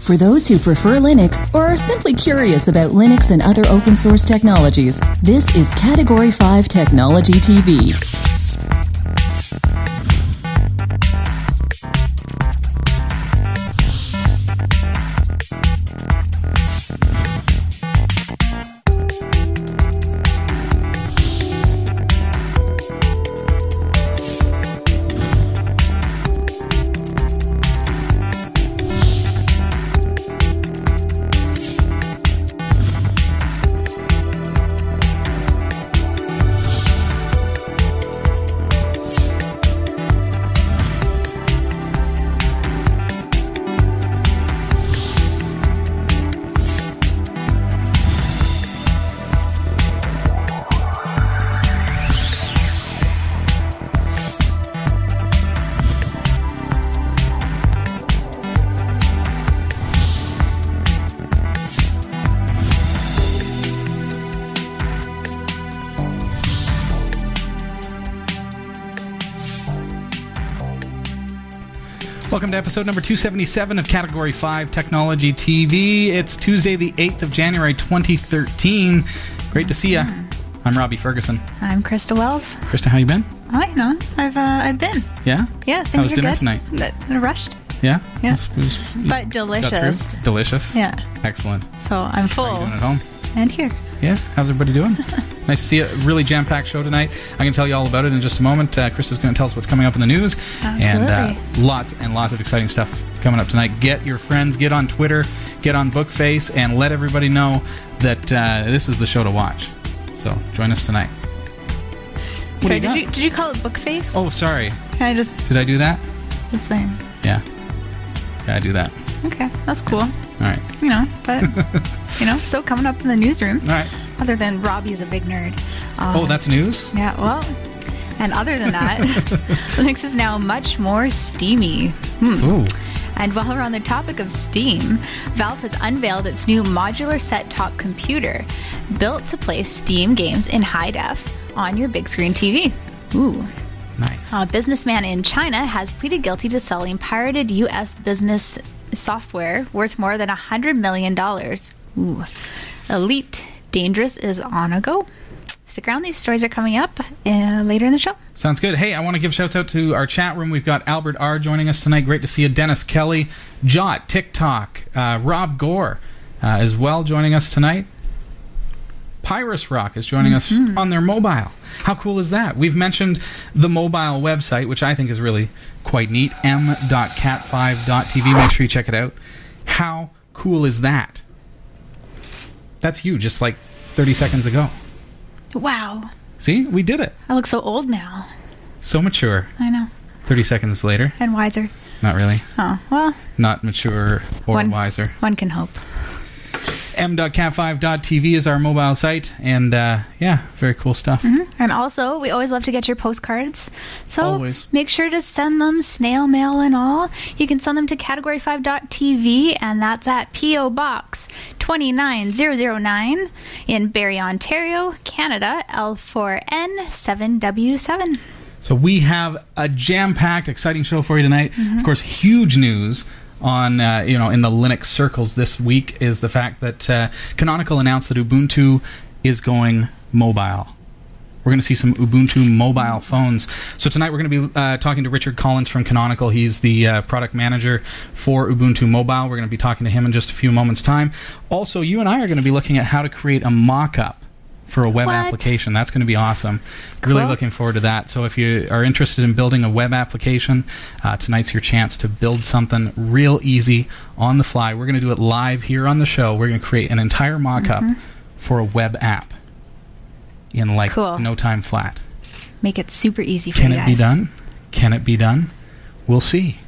For those who prefer Linux or are simply curious about Linux and other open source technologies, this is Category 5 Technology TV. Episode number 277 of Category 5 Technology TV. It's Tuesday, the 8th of January, 2013. Great to see you. I'm Robbie Ferguson. I'm Christa Wells. Christa, how you been? You know, I've uh, I've been. Yeah? Yeah, things How was are dinner good. tonight? N- rushed, Yeah? Yeah. It was- it was- but got delicious. through? Delicious? Yeah. Excellent. So I'm full Doing at home? and here. Yeah? How's everybody doing? nice to see you. Really jam packed show tonight. I'm going to tell you all about it in just a moment. Uh, is going to tell us what's coming up in the news. And uh, lots and lots of exciting stuff coming up tonight. Get your friends, get on Twitter, get on Bookface, and let everybody know that uh, this is the show to watch. So join us tonight. What Sorry, you did you did you call it Bookface? Oh, sorry. Can I just Did I do that? just saying? Yeah. Yeah, I do that. Okay, that's cool. All right. You know, but you know, so coming up in the newsroom. All right. Other than Robbie's a big nerd. Uh, Oh, that's news? yeah. Well, and other than that, Linux is now much more steamy. Hmm. Ooh. And while we're on the topic of Steam, Valve has unveiled its new modular set top computer built to play Steam games in high def on your big screen TV. Ooh. Nice. A businessman in China has pleaded guilty to selling pirated U.S. business software worth more than $100 million. Ooh. Elite Dangerous is on a go. Stick around, these stories are coming up uh, later in the show. Sounds good. Hey, I want to give shouts out to our chat room. We've got Albert R joining us tonight. Great to see you. Dennis Kelly, Jot, TikTok, uh, Rob Gore uh, as well joining us tonight. Pyrus Rock is joining us on their mobile. How cool is that? We've mentioned the mobile website, which I think is really quite neat. m.cat5.tv. Make sure you check it out. How cool is that? That's you, just like 30 seconds ago. Wow. See, we did it. I look so old now. So mature. I know. 30 seconds later. And wiser. Not really. Oh, well, Not mature or One- wiser. one can hope. m.cat5.tv is our mobile site. And uh, yeah, very cool stuff. And also, we always love to get your postcards. So Always. make sure to send them snail mail and all. You can send them to category5.tv, and that's at P.O. Box 29009 in Barrie, Ontario, Canada, L4N7W7. So we have a jam-packed, exciting show for you tonight. Of course, huge news on uh, you know in the Linux circles this week is the fact that uh, Canonical announced that Ubuntu is going mobile. We're going to see some Ubuntu mobile phones. So tonight we're going to be uh, talking to Richard Collins from Canonical. He's the uh, product manager for Ubuntu Mobile. We're going to be talking to him in just a few moments' time. Also, you and I are going to be looking at how to create a mock-up for a web What? application. That's going to be awesome. Really looking forward to that. So if you are interested in building a web application, uh, tonight's your chance to build something real easy on the fly. We're going to do it live here on the show. We're going to create an entire mock-up for a web app in like Cool. no time flat. Make it super easy for Can it be done? Can it be done? We'll see.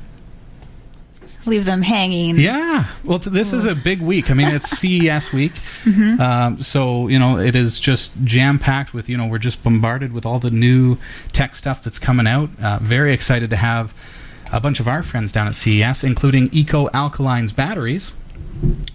Leave them hanging. Yeah. Well, th- this is a big week. I mean, it's CES week. Um, so, you know, it is just jam packed with, you know, we're just bombarded with all the new tech stuff that's coming out. Uh, very excited to have a bunch of our friends down at CES, including Eco Alkalines batteries.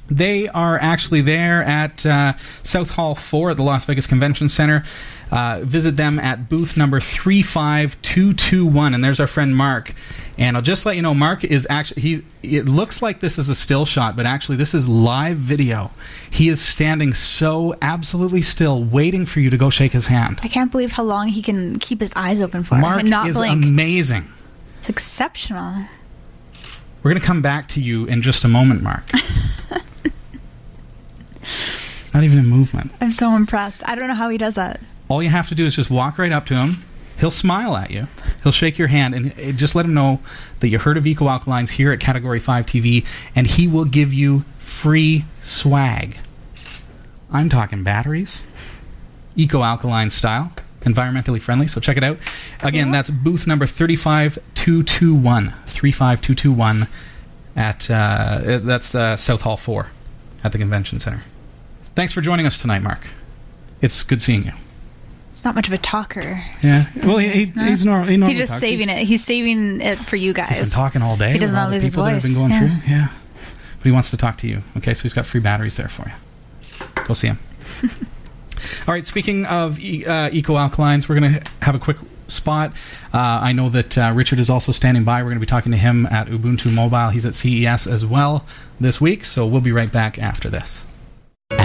They are actually there at uh, South Hall 4 at the Las Vegas Convention Center. Uh, visit them at booth number 35221. And there's our friend Mark. And I'll just let you know, Mark is actually, he, it looks like this is a still shot, but actually, this is live video. He is standing so absolutely still, waiting for you to go shake his hand. I can't believe how long he can keep his eyes open for Mark and not is blink. amazing. it's exceptional. We're going to come back to you in just a moment, Mark. Not even a movement. I'm so impressed. I don't know how he does that. All you have to do is just walk right up to him. He'll smile at you. He'll shake your hand and uh, just let him know that you heard of Eco Alkalines here at Category 5 TV, and he will give you free swag. I'm talking batteries, Eco Alkaline style, environmentally friendly, so check it out. Again, that's booth number 35221. 35221 at, uh, that's uh, South Hall 4 at the Convention Center. Thanks for joining us tonight, Mark. It's good seeing you. He's not much of a talker. Yeah. Well, he, he, he's normal. He He's just talks. saving it. He's saving it for you guys. He's been talking all day. He does not lose his people that have been voice. going Yeah. through. Yeah. But he wants to talk to you. Okay, so he's got free batteries there for you. Go see him. all right. Speaking of e- uh, eco alkalines, we're going to have a quick spot. Uh, I know that uh, Richard is also standing by. We're going to be talking to him at Ubuntu Mobile. He's at CES as well this week, so we'll be right back after this.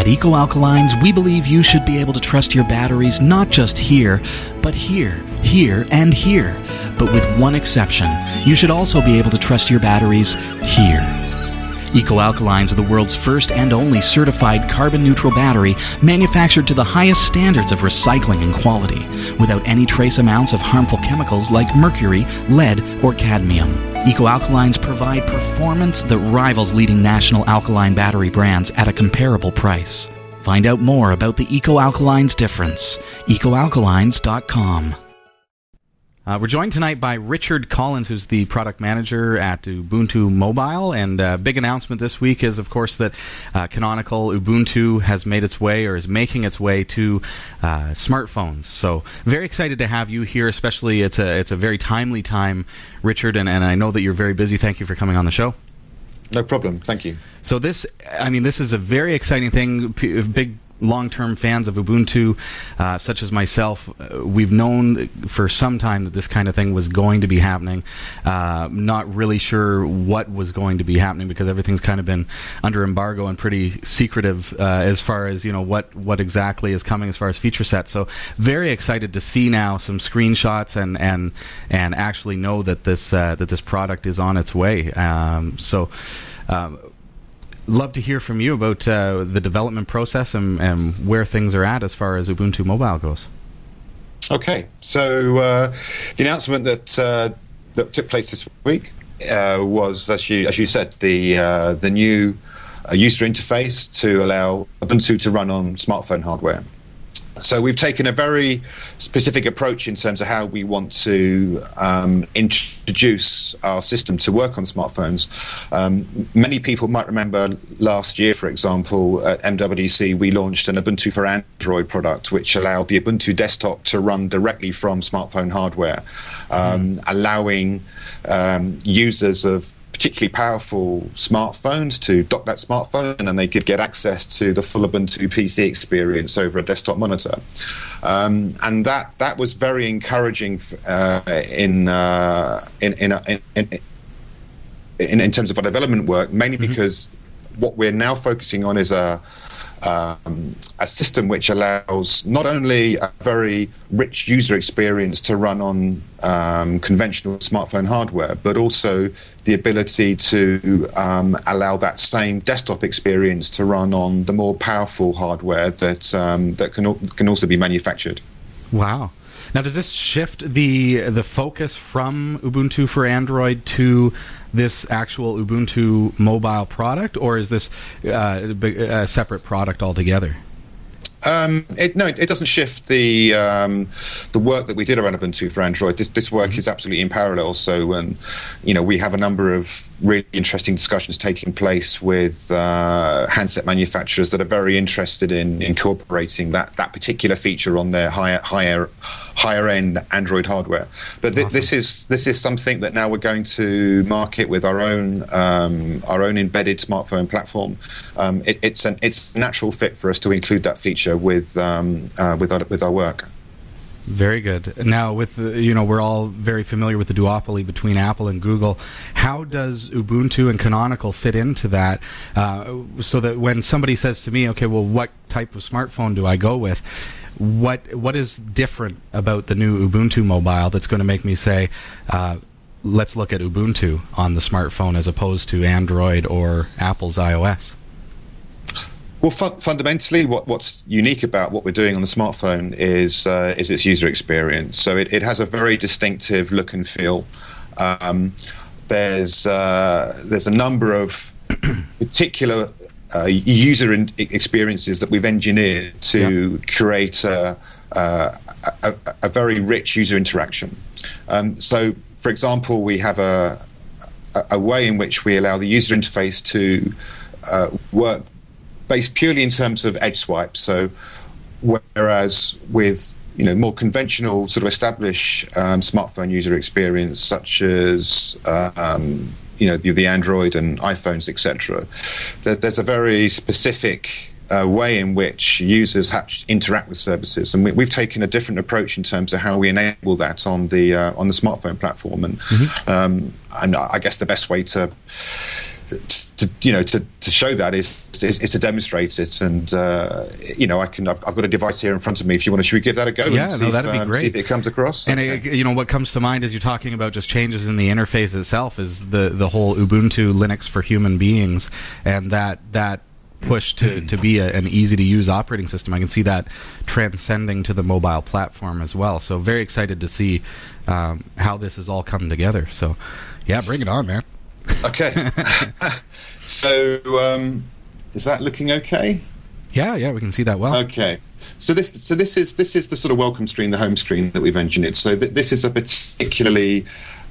At Eco Alkalines, we believe you should be able to trust your batteries not just here, but here, here, and here. But with one exception, you should also be able to trust your batteries here. Eco Alkalines are the world's first and only certified carbon neutral battery manufactured to the highest standards of recycling and quality, without any trace amounts of harmful chemicals like mercury, lead, or cadmium. Eco Alkalines provide performance that rivals leading national alkaline battery brands at a comparable price. Find out more about the Eco Alkalines difference. EcoAlkalines.com. Uh, we're joined tonight by Richard Collins, who's the product manager at Ubuntu Mobile. And uh, big announcement this week is, of course, that uh, Canonical Ubuntu has made its way or is making its way to uh, smartphones. So very excited to have you here. Especially, it's a it's a very timely time, Richard. And, and I know that you're very busy. Thank you for coming on the show. No problem. Thank you. So this, I mean, this is a very exciting thing. P- big long-term fans of Ubuntu, uh, such as myself, uh, we've known for some time that this kind of thing was going to be happening. Uh, not really sure what was going to be happening because everything's kind of been under embargo and pretty secretive uh, as far as you know what what exactly is coming as far as feature sets. So very excited to see now some screenshots and and and actually know that this uh, that this product is on its way. Um, so. Um, love to hear from you about uh, the development process and, and where things are at as far as Ubuntu Mobile goes. Okay, so uh, the announcement that uh, that took place this week uh, was, as you as you said, the uh, the new uh, user interface to allow Ubuntu to run on smartphone hardware. So we've taken a very specific approach in terms of how we want to um, introduce our system to work on smartphones. Um, many people might remember last year, for example, at MWC, we launched an Ubuntu for Android product, which allowed the Ubuntu desktop to run directly from smartphone hardware, um, allowing um, users of particularly powerful smartphones to dock that smartphone and then they could get access to the full Ubuntu PC experience over a desktop monitor. Um, and that, that was very encouraging uh, in, uh, in, in, in, in, in, in terms of our development work, mainly because what we're now focusing on is a um, a system which allows not only a very rich user experience to run on um, conventional smartphone hardware, but also the ability to um, allow that same desktop experience to run on the more powerful hardware that um, that can can also be manufactured. Wow. Now, does this shift the the focus from Ubuntu for Android to this actual Ubuntu mobile product, or is this uh, a separate product altogether? Um, it, no, it doesn't shift the um, the work that we did around Ubuntu for Android. This this work is absolutely in parallel. So, um, you know, we have a number of really interesting discussions taking place with uh, handset manufacturers that are very interested in incorporating that that particular feature on their higher higher higher end Android hardware. But th- Awesome. this is this is something that now we're going to market with our own um, our own embedded smartphone platform. Um, it, it's an it's natural fit for us to include that feature with um, uh, with our, with our work. Very good. Now, with the, you know, we're all very familiar with the duopoly between Apple and Google. How does Ubuntu and Canonical fit into that? Uh, so that when somebody says to me, "Okay, well, what type of smartphone do I go with?" What what is different about the new Ubuntu mobile that's going to make me say, uh, "Let's look at Ubuntu on the smartphone as opposed to Android or Apple's iOS"? Well, fu- fundamentally, what, what's unique about what we're doing on the smartphone is uh, is its user experience. So it, it has a very distinctive look and feel. Um, there's uh, there's a number of particular uh, user in- experiences that we've engineered to create a, a, a, a very rich user interaction. Um, so, for example, we have a, a, way in which we allow the user interface to uh, work based purely in terms of edge swipe. So, whereas with you know more conventional sort of established um, smartphone user experience, such as uh, um, you know the, the Android and iPhones, etc., there, there's a very specific uh, way in which users have to interact with services, and we, we've taken a different approach in terms of how we enable that on the uh, on the smartphone platform. And um, and I guess the best way to to you know to, to show that is, is is to demonstrate it and uh, you know I can I've, I've got a device here in front of me if you want to should we give that a go Yeah, and no, that'd be um, great. see if it comes across And it, you know what comes to mind as you're talking about just changes in the interface itself is the the whole Ubuntu Linux for human beings and that that push to, to be a, an easy to use operating system. I can see that transcending to the mobile platform as well. So very excited to see um, how this has all come together. So yeah, bring it on, man. Okay so um, is that looking okay Yeah, yeah, we can see that well. Okay. So this so this is this is the sort of welcome screen, the home screen that we've engineered. So th- this is a particularly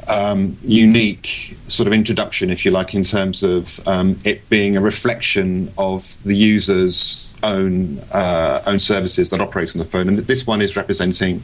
um, unique sort of introduction, if you like, in terms of um, it being a reflection of the user's own uh, own services that operate on the phone. And this one is representing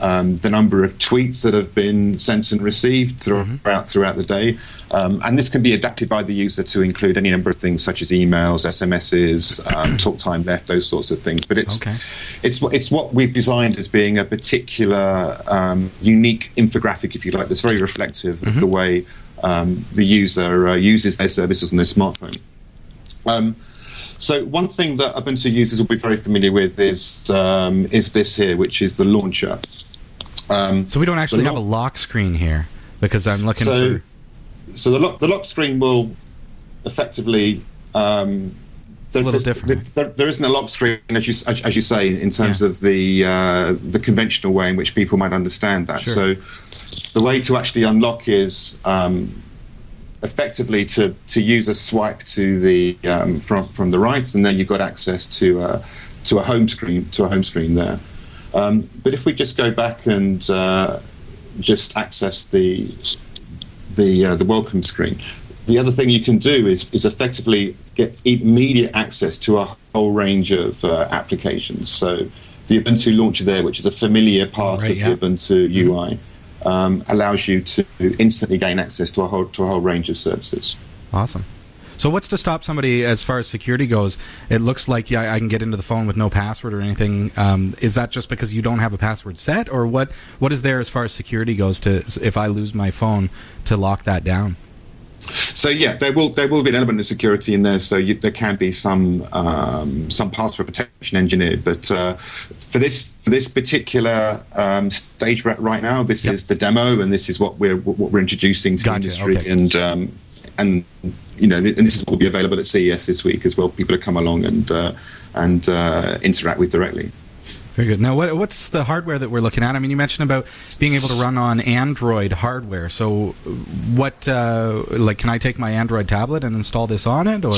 um, the number of tweets that have been sent and received throughout throughout the day. Um, and this can be adapted by the user to include any number of things such as emails, SMSs, um, talk time left, those sorts of things. But it's Okay. it's what it's what we've designed as being a particular um, unique infographic, if you like, that's very reflective of the way um, the user uh, uses their services on their smartphone. Um, so one thing that Ubuntu users will be very familiar with is um, is this here, which is the launcher. Um, So we don't actually have a lock screen here because I'm looking so, for. so the lock the lock screen will effectively. Um, a little different. There, there isn't a lock screen, as you as, as you say, in terms Yeah. of the uh, the conventional way in which people might understand that. Sure. So, the way to actually unlock is um, effectively to to use a swipe to the um, from from the right, and then you've got access to uh, to a home screen to a home screen there. Um, but if we just go back and uh, just access the the uh, the welcome screen. The other thing you can do is is effectively get immediate access to a whole range of uh, applications. So the Ubuntu launcher there, which is a familiar part Right, of yeah. the Ubuntu UI, um, allows you to instantly gain access to a whole to a whole range of services. Awesome. So what's to stop somebody as far as security goes? It looks like yeah, I can get into the phone with no password or anything. Um, is that just because you don't have a password set, or what? What is there as far as security goes to if I lose my phone to lock that down? So yeah, there will there will be an element of security in there. So you, there can be some um, some password protection engineered, but uh, for this for this particular um, stage right, now, this Yep. is the demo, and this is what we're what we're introducing to Gotcha, the industry, okay. and um, and you know, and this is what will be available at CES this week as well for people to come along and uh, and uh, interact with directly. Very good. Now, what, what's the hardware that we're looking at? I mean, you mentioned about being able to run on Android hardware. So, what, uh, like, can I take my Android tablet and install this on it, or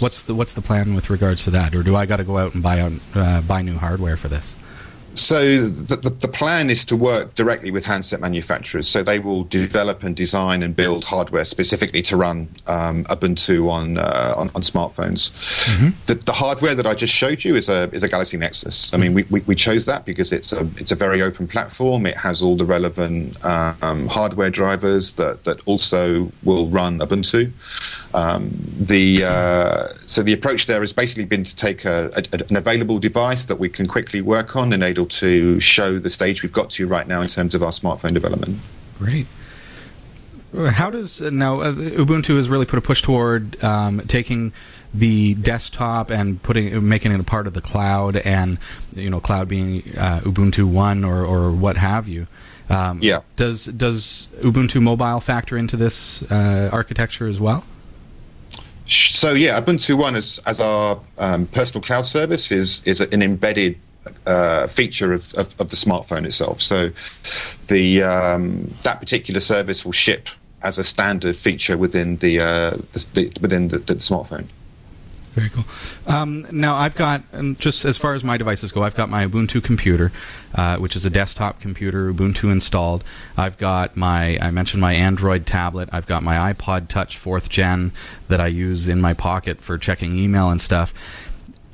what's the what's the plan with regards to that? Or do I got to go out and buy out, uh, buy new hardware for this? So the, the, the, plan is to work directly with handset manufacturers. So they will develop and design and build hardware specifically to run um, Ubuntu on, uh, on, on smartphones. Mm-hmm. The, the, hardware that I just showed you is a is a Galaxy Nexus. I mean, we, we, we, chose that because it's a it's a very open platform. It has all the relevant um, hardware drivers that that also will run Ubuntu. Um, the uh, so the approach there has basically been to take a, a, an available device that we can quickly work on and able to show the stage we've got to right now in terms of our smartphone development. Great. How does now uh, Ubuntu has really put a push toward um, taking the desktop and putting making it a part of the cloud, and you know, cloud being uh, Ubuntu One or or what have you. Um, yeah. Does does Ubuntu Mobile factor into this uh, architecture as well? So yeah, Ubuntu One as as our um, personal cloud service is is an embedded uh, feature of, of, of, the smartphone itself. So the um, that particular service will ship as a standard feature within the, uh, the within the, the smartphone. Very cool. Um, now I've got um, just as far as my devices go, I've got my Ubuntu computer, uh, which is a desktop computer, Ubuntu installed. I've got my I mentioned my Android tablet. I've got my iPod Touch fourth gen that I use in my pocket for checking email and stuff.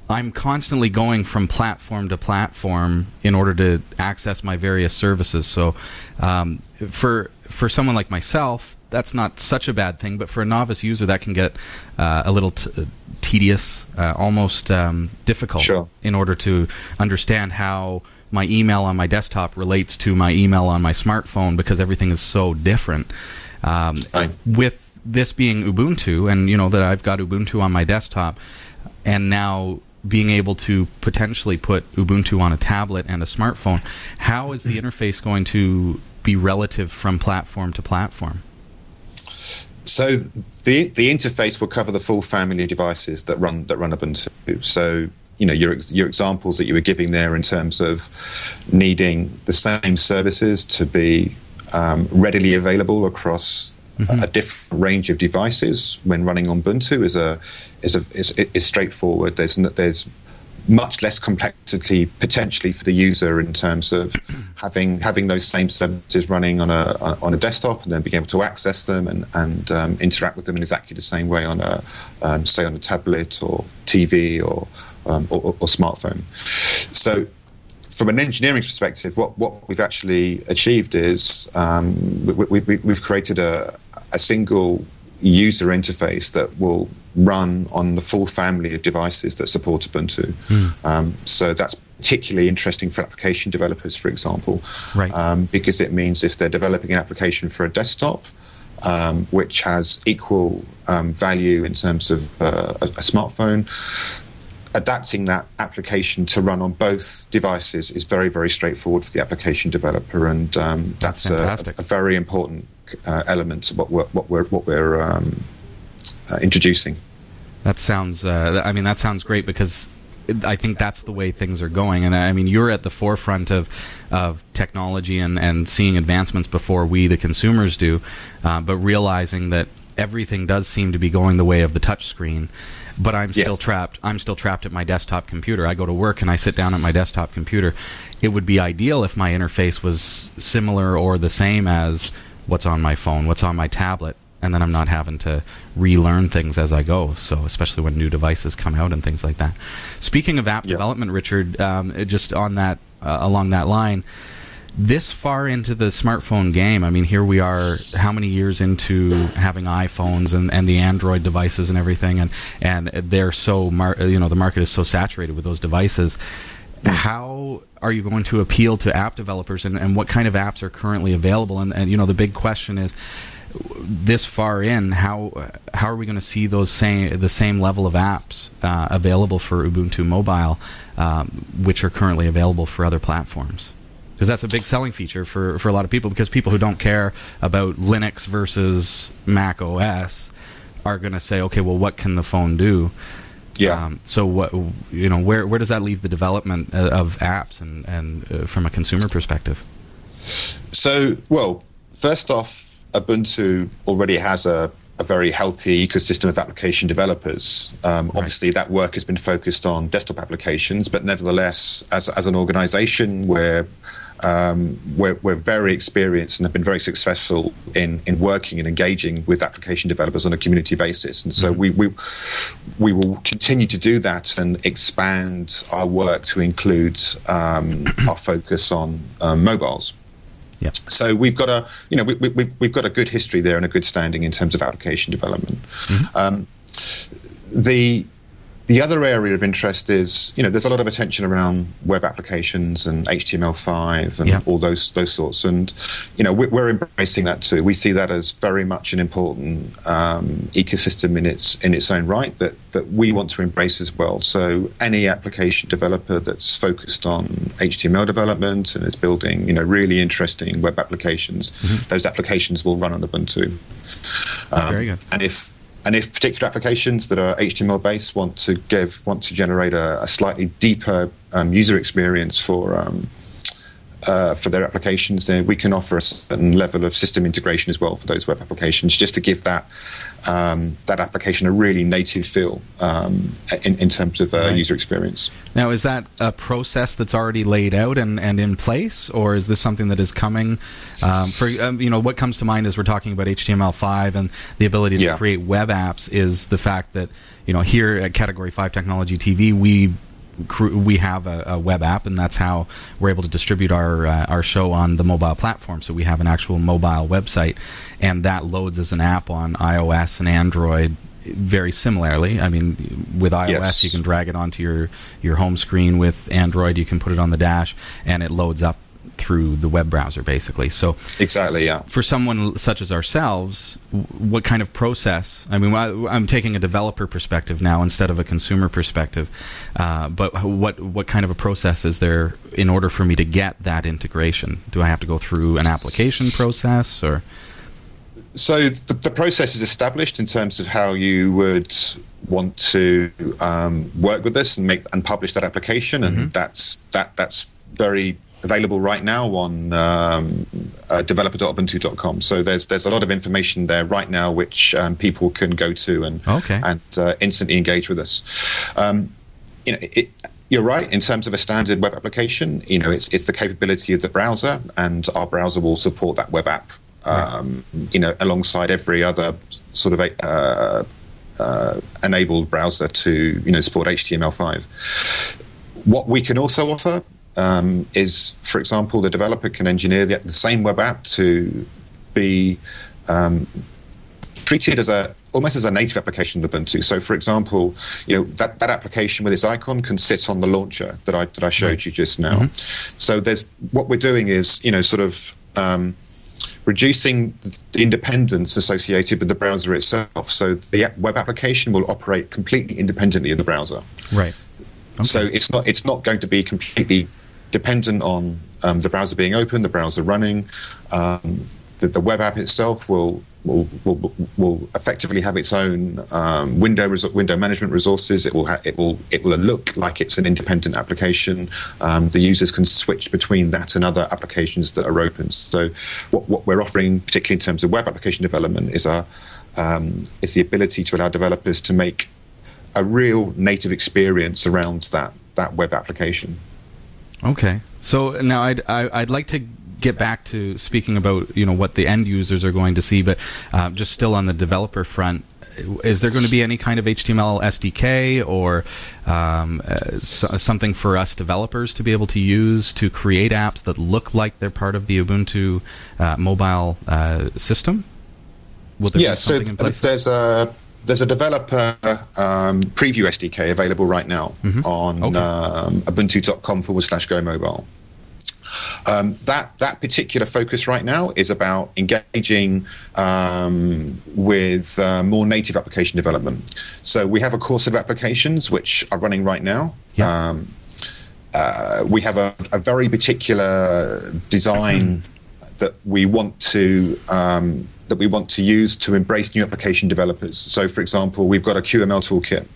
I'm constantly going from platform to platform in order to access my various services. So, um, for for someone like myself, that's not such a bad thing. But for a novice user, that can get uh, a little t- tedious, uh, almost um, difficult sure. in order to understand how my email on my desktop relates to my email on my smartphone because everything is so different. Um, with this being Ubuntu, and you know that I've got Ubuntu on my desktop, and now being able to potentially put Ubuntu on a tablet and a smartphone, how is the interface going to be relative from platform to platform? So the the interface will cover the full family of devices that run that run Ubuntu. So you know your your examples that you were giving there in terms of needing the same services to be um, readily available across mm-hmm. a different range of devices when running on Ubuntu is a is a is, is straightforward. There's there's much less complexity potentially for the user in terms of having having those same services running on a on a desktop and then being able to access them and and um, interact with them in exactly the same way on a um, say on a tablet or TV or, um, or, or smartphone. So from an engineering perspective, what, what we've actually achieved is um, we, we, we've created a, a single user interface that will run on the full family of devices that support Ubuntu. Mm. Um, so that's particularly interesting for application developers, for example, right. um, because it means if they're developing an application for a desktop, um, which has equal um, value in terms of uh, a, a smartphone, adapting that application to run on both devices is very, very straightforward for the application developer, and um, that's, that's a, a, very important uh, element of what we're what we're what we're um, uh, introducing. That sounds. Uh, I mean, that sounds great because I think that's the way things are going. And I mean, you're at the forefront of, of technology and, and seeing advancements before we, the consumers, do, uh, but realizing that everything does seem to be going the way of the touchscreen. But I'm still yes. trapped. I'm still trapped at my desktop computer. I go to work and I sit down at my desktop computer. It would be ideal if my interface was similar or the same as what's on my phone, what's on my tablet, and then I'm not having to relearn things as I go. So, especially when new devices come out and things like that. Speaking of app development, Richard, um, just on that uh, along that line, this far into the smartphone game, I mean, here we are, how many years into having iPhones and, and the Android devices and everything, and and they're so mar- you know the market is so saturated with those devices. How are you going to appeal to app developers, and, and what kind of apps are currently available? And, and you know the big question is, this far in, how how are we going to see those same the same level of apps uh, available for Ubuntu Mobile, um, which are currently available for other platforms? because that's a big selling feature for, for a lot of people because people who don't care about Linux versus Mac OS are going to say, okay, well, what can the phone do? Yeah. Um, so what you know, where where does that leave the development uh, of apps and and uh, from a consumer perspective? So well, first off, Ubuntu already has a a very healthy ecosystem of application developers. Um, right. Obviously, that work has been focused on desktop applications, but nevertheless, as, as an organization, we're um, we're, we're, very experienced and have been very successful in, in working and engaging with application developers on a community basis. And so mm-hmm. we, we, we will continue to do that and expand our work to include um, our focus on um, mobiles. Yeah. So we've got a, you know, we, we, we've got a good history there and a good standing in terms of application development. Mm-hmm. Um, the the other area of interest is, you know, there's a lot of attention around web applications and HTML5 and yeah. all those those sorts, and you know, we're, embracing that too. We see that as very much an important um, ecosystem in its in its own right that that we want to embrace as well. So any application developer that's focused on HTML development and is building, you know, really interesting web applications, mm-hmm. those applications will run on Ubuntu. Um, very good. And if and if particular applications that are HTML based want to give want to generate a, a slightly deeper um, user experience for um, uh, for their applications, then we can offer a certain level of system integration as well for those web applications, just to give that um, that application a really native feel um, in, in, terms of uh, right. user experience. Now, is that a process that's already laid out and, and in place, or is this something that is coming? Um, for um, you know, what comes to mind as we're talking about HTML5 and the ability to yeah. create web apps is the fact that you know here at Category Five Technology TV we we have a, a, web app, and that's how we're able to distribute our uh, our show on the mobile platform. So we have an actual mobile website, and that loads as an app on iOS and Android very similarly. I mean, with iOS, yes. you can drag it onto your your home screen. With Android, you can put it on the dash, and it loads up through the web browser, basically. So exactly, yeah. For someone such as ourselves, what kind of process? I mean, I'm taking a developer perspective now instead of a consumer perspective. Uh, but what what kind of a process is there in order for me to get that integration? Do I have to go through an application process or? So the, the process is established in terms of how you would want to um, work with this and make and publish that application, and mm-hmm. that's that that's very available right now on um, uh, developer.ubuntu.com. So there's there's a lot of information there right now which um, people can go to and okay. and uh, instantly engage with us. Um, you know, it, you're right in terms of a standard web application. You know, it's it's the capability of the browser, and our browser will support that web app. Um, right. You know, alongside every other sort of uh, uh, enabled browser to you know support HTML5. What we can also offer um, is, for example, the developer can engineer the, the same web app to be um, treated as a almost as a native application of Ubuntu. So, for example, you know that, that application with its icon can sit on the launcher that I that I showed you just now. Mm-hmm. So, there's what we're doing is you know sort of um, reducing the independence associated with the browser itself. So, the web application will operate completely independently of the browser. Right. Okay. So it's not it's not going to be completely dependent on um, the browser being open, the browser running. Um, the, the, web app itself will will, will, will effectively have its own um, window window management resources. It will ha- it will it will look like it's an independent application. Um, the users can switch between that and other applications that are open. So what, what we're offering, particularly in terms of web application development, is a um, is the ability to allow developers to make a real native experience around that that web application. Okay, so now I'd I, would i would like to get back to speaking about you know what the end users are going to see, but uh, just still on the developer front, is there going to be any kind of HTML SDK or um, uh, something for us developers to be able to use to create apps that look like they're part of the Ubuntu uh, mobile uh, system? yeah, so there's a there's a developer um, preview SDK available right now mm-hmm. on okay. um, ubuntu.com forward slash go mobile. Um, that that particular focus right now is about engaging um, with uh, more native application development. So we have a course of applications which are running right now. Yeah. Um, uh, we have a, a, very particular design that we want to um, that we want to use to embrace new application developers. So, for example, we've got a QML toolkit,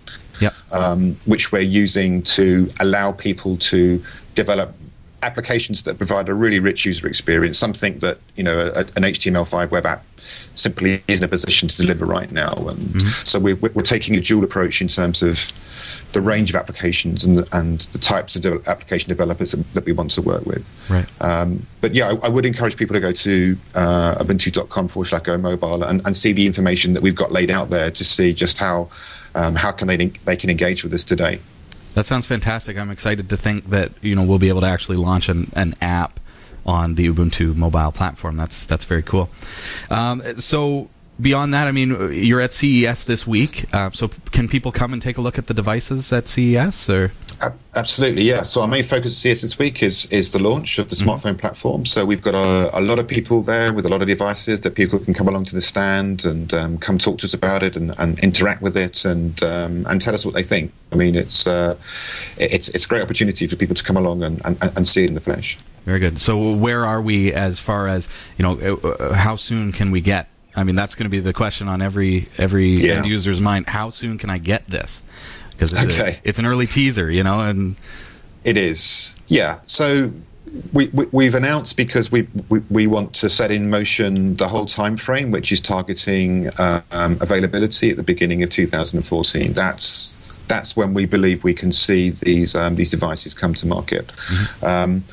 yep. um, which we're using to allow people to develop applications that provide a really rich user experience, something that you know a, an HTML5 web app simply isn't in a position to deliver right now. And mm-hmm. so we're, we're taking a dual approach in terms of the range of applications and, and the types of de- application developers that we want to work with. Right. Um, but yeah, I, I, would encourage people to go to uh, ubuntu.com forward slash go mobile and, and see the information that we've got laid out there to see just how um, how can they they can engage with us today. That sounds fantastic. I'm excited to think that you know we'll be able to actually launch an, an app on the Ubuntu mobile platform. That's that's very cool. Um, so beyond that, I mean, you're at CES this week, uh, so can people come and take a look at the devices at CES or? Absolutely, yeah. So our main focus at CES this week is is the launch of the mm-hmm. smartphone platform. So we've got a, a, lot of people there with a lot of devices that people can come along to the stand and um, come talk to us about it and, and interact with it and um, and tell us what they think. I mean, it's uh, it's it's a great opportunity for people to come along and, and, and see it in the flesh. Very good. So where are we as far as you know? Uh, uh, how soon can we get I mean, that's going to be the question on every every yeah. end user's mind. How soon can I get this? Because it's, okay. it's an early teaser, you know, and it is. Yeah. So we, we have announced because we, we, we want to set in motion the whole time frame, which is targeting uh, um, availability at the beginning of 2014. That's that's when we believe we can see these um, these devices come to market. Mm-hmm. Um,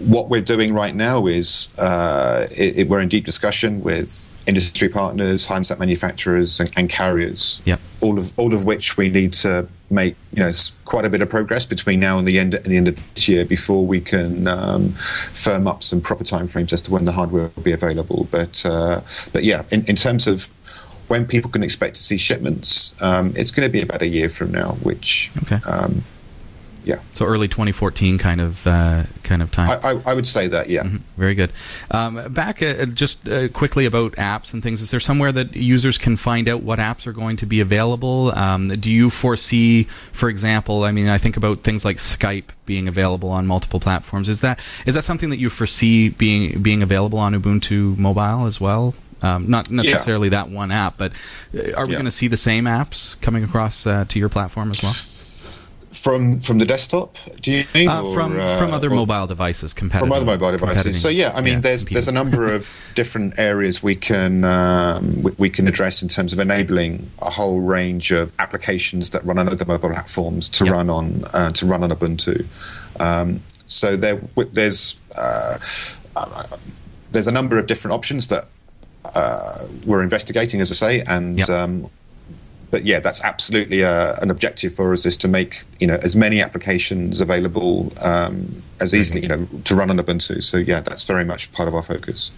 what we're doing right now is uh, it, it, we're in deep discussion with industry partners, handset manufacturers, and, and carriers. Yep. All of all of which we need to make you know quite a bit of progress between now and the end and the end of this year before we can um, firm up some proper timeframes as to when the hardware will be available. But uh, but yeah, in, in terms of when people can expect to see shipments, um, it's going to be about a year from now, which okay. Um, yeah. So early 2014 kind of uh, kind of time. I, I, I, would say that. Yeah. Mm-hmm. Very good. Um, back uh, just uh, quickly about apps and things. Is there somewhere that users can find out what apps are going to be available? Um, do you foresee, for example, I mean, I think about things like Skype being available on multiple platforms. Is that is that something that you foresee being being available on Ubuntu mobile as well? Um, not necessarily yeah. that one app, but uh, are we yeah. going to see the same apps coming across uh, to your platform as well? From from the desktop, do you mean? Uh, from uh, from other mobile devices, competitive. From other mobile devices. So yeah, I mean, yeah, there's there's a number of different areas we can um, we, we, can address in terms of enabling a whole range of applications that run on other mobile platforms to yep. run on uh, to run on Ubuntu. Um, so there there's uh, there's a number of different options that uh, we're investigating, as I say, and yep. um, but yeah, that's absolutely a, uh, an objective for us is to make you know as many applications available um, as easily you know to run on Ubuntu. So yeah, that's very much part of our focus.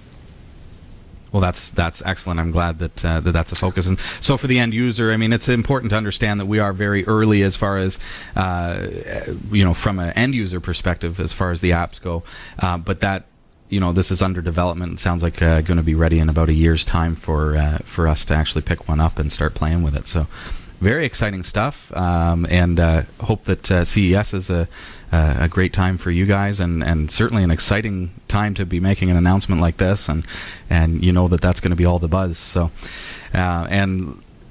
Well, that's that's excellent. I'm glad that, uh, that that's a focus. And so, for the end user, I mean, it's important to understand that we are very early as far as uh, you know from an end user perspective, as far as the apps go. Uh, but that you know this is under development. It sounds like uh, going to be ready in about a year's time for uh, for us to actually pick one up and start playing with it. So very exciting stuff, um, and uh, hope that uh, CES is a a great time for you guys, and, and certainly an exciting time to be making an announcement like this, and and you know that that's going to be all the buzz. So, uh,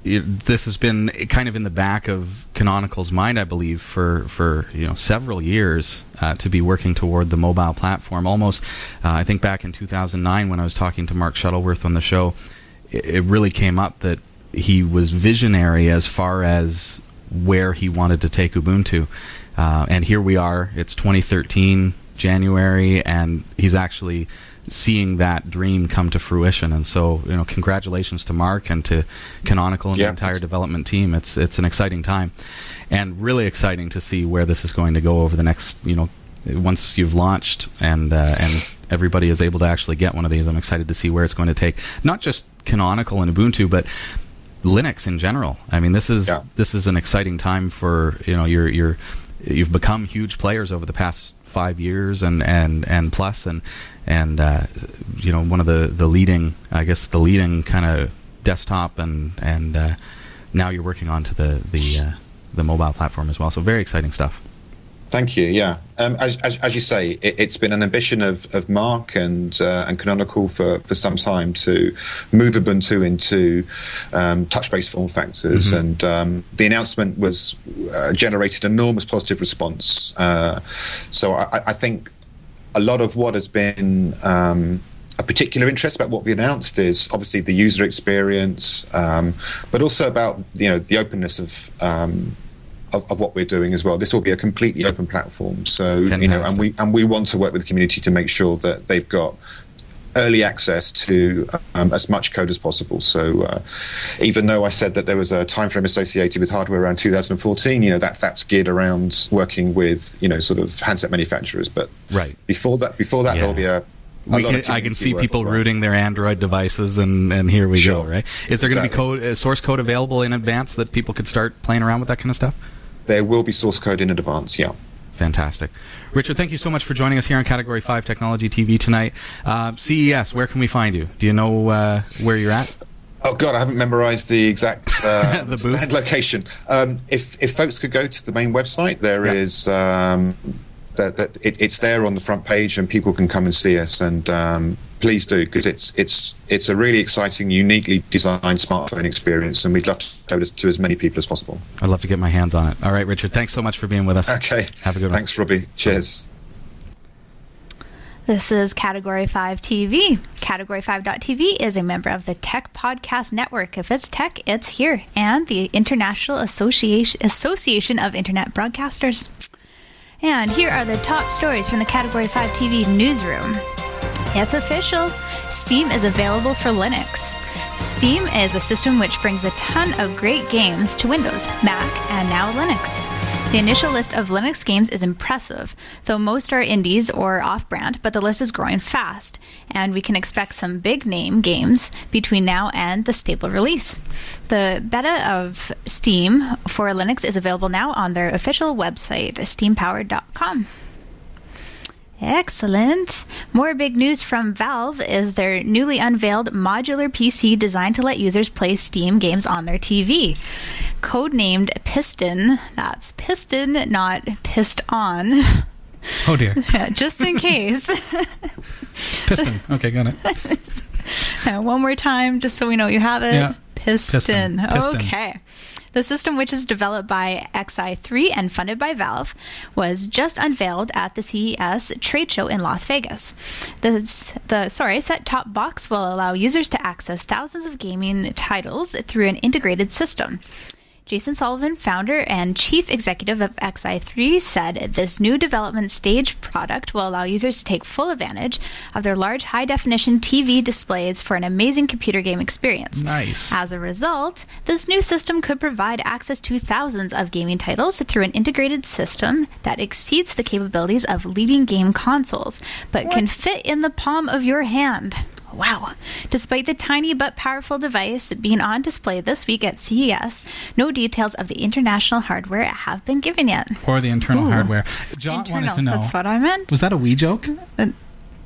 and this has been kind of in the back of Canonical's mind, I believe, for for you know several years uh, to be working toward the mobile platform. Almost, uh, I think back in 2009 when I was talking to Mark Shuttleworth on the show, it, it really came up that he was visionary as far as where he wanted to take Ubuntu, uh, and here we are. It's 2013 January, and he's actually seeing that dream come to fruition. And so, you know, congratulations to Mark and to Canonical and yeah, the entire development team. It's it's an exciting time, and really exciting to see where this is going to go over the next, you know, once you've launched and uh, and everybody is able to actually get one of these. I'm excited to see where it's going to take not just Canonical and Ubuntu, but Linux in general. I mean, this is yeah. this is an exciting time for you know you're you're you've become huge players over the past five years and and and plus and and uh, you know one of the the leading I guess the leading kind of desktop and and uh, now you're working on to the the uh, the mobile platform as well. So very exciting stuff. Thank you. Yeah, um, as, as, as, you say, it, has been an ambition of, of Mark and uh, and Canonical for, for some time to move Ubuntu into um, touch-based form factors, mm-hmm. and um, the announcement was uh, generated enormous positive response. Uh, so I, I think a lot of what has been um, a particular interest about what we announced is obviously the user experience, um, but also about you know the openness of, um, of. Of, what we're doing as well. This will be a completely open platform, so Fantastic. you know, and we and we want to work with the community to make sure that they've got early access to um, as much code as possible. So uh, even though I said that there was a time frame associated with hardware around 2014, you know that that's geared around working with you know sort of handset manufacturers. But right before that, before that, yeah. there'll be a can, I can see people well. rooting their Android devices, and, and here we sure. go. Right? Is there exactly. going to be code, uh, source code available in advance that people could start playing around with that kind of stuff? There will be source code in advance. Yeah. Fantastic. Richard, thank you so much for joining us here on Category 5 Technology TV tonight. Uh, CES, where can we find you? Do you know uh, where you're at? Oh God, I haven't memorised the exact uh, the location. Um, if if folks could go to the main website, there yep. is um, that, that it, it's there on the front page, and people can come and see us. And um, please do because it's it's it's a really exciting, uniquely designed smartphone experience, and we'd love to show it to as many people as possible. I'd love to get my hands on it. All right, Richard, thanks so much for being with us. Okay, have a good one. Thanks, Robbie. Cheers. This is Category 5 TV. Category 5.tv is a member of the Tech Podcast Network. If it's tech, it's here, and the International Association, Association of Internet Broadcasters. And here are the top stories from the Category 5 TV newsroom. It's official Steam is available for Linux. Steam is a system which brings a ton of great games to Windows, Mac, and now Linux. The initial list of Linux games is impressive, though most are indies or off brand, but the list is growing fast, and we can expect some big name games between now and the stable release. The beta of Steam for Linux is available now on their official website, steampowered.com. Excellent. More big news from Valve is their newly unveiled modular PC designed to let users play Steam games on their TV. Codenamed Piston, that's Piston, not pissed on. Oh dear. Just in case. Piston. Okay, got it. one more time, just so we know you have it. Yeah. Piston. Piston. Piston. Okay. The system, which is developed by XI3 and funded by Valve, was just unveiled at the CES trade show in Las Vegas. This, the sorry set-top box will allow users to access thousands of gaming titles through an integrated system. Jason Sullivan, founder and chief executive of XI3, said this new development stage product will allow users to take full advantage of their large high definition TV displays for an amazing computer game experience. Nice. As a result, this new system could provide access to thousands of gaming titles through an integrated system that exceeds the capabilities of leading game consoles, but what? can fit in the palm of your hand. Wow. Despite the tiny but powerful device being on display this week at CES, no details of the international hardware have been given yet. Or the internal Ooh. hardware. John internal, wanted to know. That's what I meant. Was that a wee joke? Uh,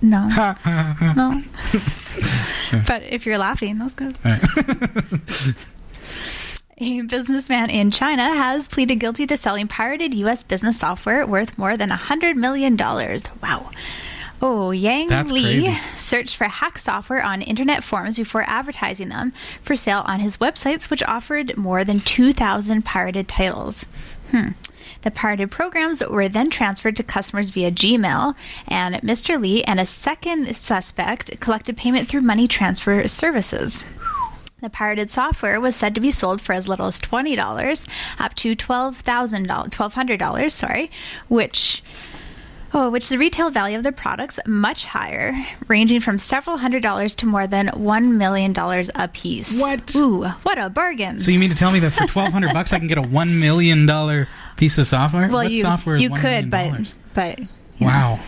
no. no. but if you're laughing, that's good. A businessman in China has pleaded guilty to selling pirated U.S. business software worth more than $100 million. Wow. Oh, Yang That's Li crazy. searched for hack software on internet forums before advertising them for sale on his websites, which offered more than 2,000 pirated titles. Hmm. The pirated programs were then transferred to customers via Gmail, and Mr. Li and a second suspect collected payment through money transfer services. The pirated software was said to be sold for as little as $20 up to $12,000, $1,200, sorry, which Oh, which the retail value of the products much higher, ranging from several hundred dollars to more than one million dollars a piece. What? Ooh, what a bargain! So you mean to tell me that for twelve hundred bucks I can get a one million dollar piece of software? Well, what you software you could, but but wow, know,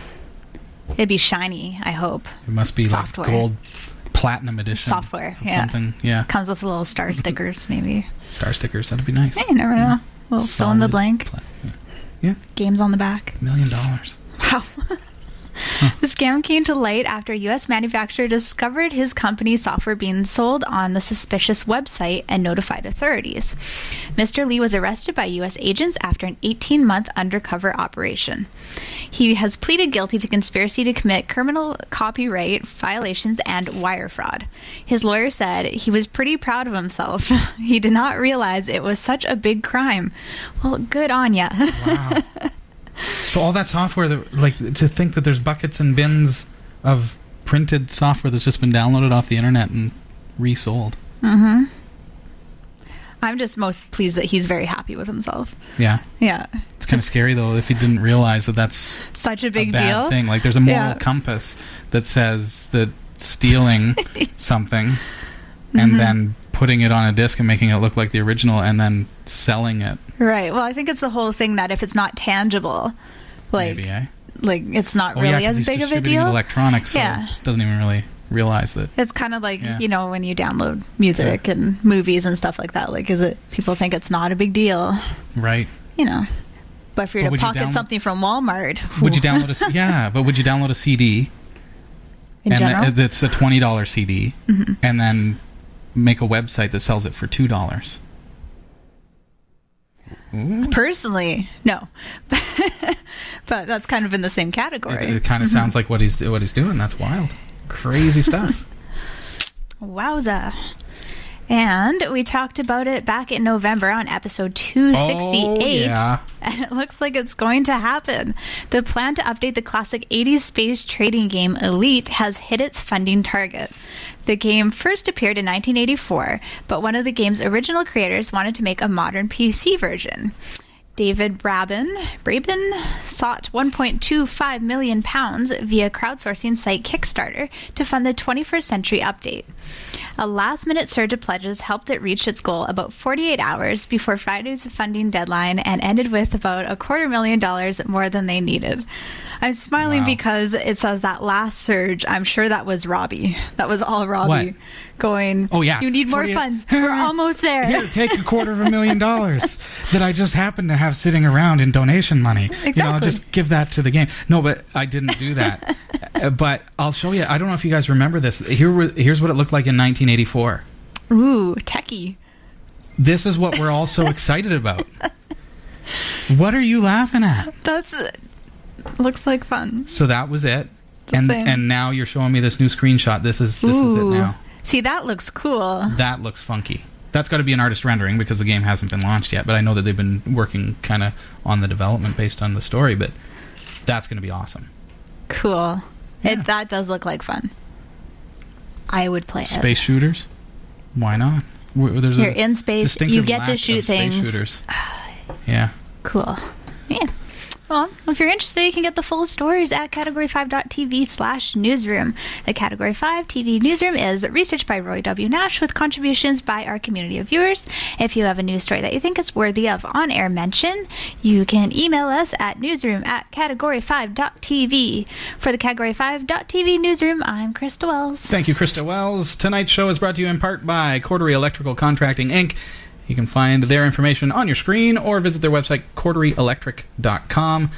it'd be shiny. I hope it must be software. like gold platinum edition software. Yeah, something. Yeah, comes with little star stickers, maybe. Star stickers. That'd be nice. Hey, you never know. We'll fill in the blank. Yeah. yeah. Games on the back. Million dollars. Wow. the scam came to light after a U.S. manufacturer discovered his company's software being sold on the suspicious website and notified authorities. Mr. Li was arrested by U.S. agents after an 18 month undercover operation. He has pleaded guilty to conspiracy to commit criminal copyright violations and wire fraud. His lawyer said he was pretty proud of himself. he did not realize it was such a big crime. Well, good on ya. wow. So all that software, that, like to think that there's buckets and bins of printed software that's just been downloaded off the internet and resold. Mm-hmm. I'm just most pleased that he's very happy with himself. Yeah, Yeah. it's kind of scary though if he didn't realize that that's Such a a big bad deal. thing. Like there's a moral Yeah. compass that says that stealing something Mm-hmm. and then putting it on a disc and making it look like the original and then selling it. Right. Well, I think it's the whole thing that if it's not tangible, like maybe, eh? like it's not Oh, really yeah, as big of a deal. Electronics, so Yeah. doesn't even really realize that. It's kind of like Yeah. you know when you download music and movies and stuff like that. Like, is it people think it's not a big deal? Right. You know. But if you're But to you pocket download- something from Walmart, Would you download a yeah? But would you download a CD in and general? th- it's a twenty dollar CD Mhm. and then make a website that sells it for two dollars? Mm-hmm. Personally, no. but that's kind of in the same category. It, kind of mm-hmm. sounds like what he's what he's doing. That's wild, crazy stuff. Wowza. And we talked about it back in November on episode 268. Oh, yeah. And it looks like it's going to happen. The plan to update the classic 80s space trading game Elite has hit its funding target. The game first appeared in 1984, but one of the game's original creators wanted to make a modern PC version. David Braben, Braben sought 1.25 million pounds via crowdsourcing site Kickstarter to fund the 21st century update. A last-minute surge of pledges helped it reach its goal about 48 hours before Friday's funding deadline and ended with about a quarter million dollars more than they needed. I'm smiling Wow. because it says that last surge. I'm sure that was Robbie. That was all Robbie What? going. Oh, yeah. you need more 48 funds. We're almost there. Here, take a quarter of a million dollars that I just happen to have sitting around in donation money. You know, Exactly. just give that to the game. No, but I didn't do that. Uh, but I'll show you. I don't know if you guys remember this. Here, here's what it looked like in 1984. Ooh, techie. This is what we're all so excited about. What are you laughing at? That's looks like fun. So that was it. Just and saying. and now you're showing me this new screenshot. This is this is it now. See, that looks cool. That looks funky. That's got to be an artist rendering because the game hasn't been launched yet. But I know that they've been working kind of on the development based on the story. But that's going to be awesome. Cool. Yeah. It that does look like fun. I would play it. Space shooters, why not? There's You're in space. You get to shoot things. Shooters. Yeah. Cool. Yeah. Well, if you're interested, you can get the full stories at category5.tv slash newsroom. The Category 5 TV newsroom is researched by Roy W. Nash with contributions by our community of viewers. If you have a news story that you think is worthy of on air mention, you can email us at newsroom at category5.tv. For the Category 5.tv newsroom, I'm Christa Wells. Thank you, Christa Wells. Tonight's show is brought to you in part by Cordery Electrical Contracting, Inc. You can find their information on your screen or visit their website, corderyelectric.com,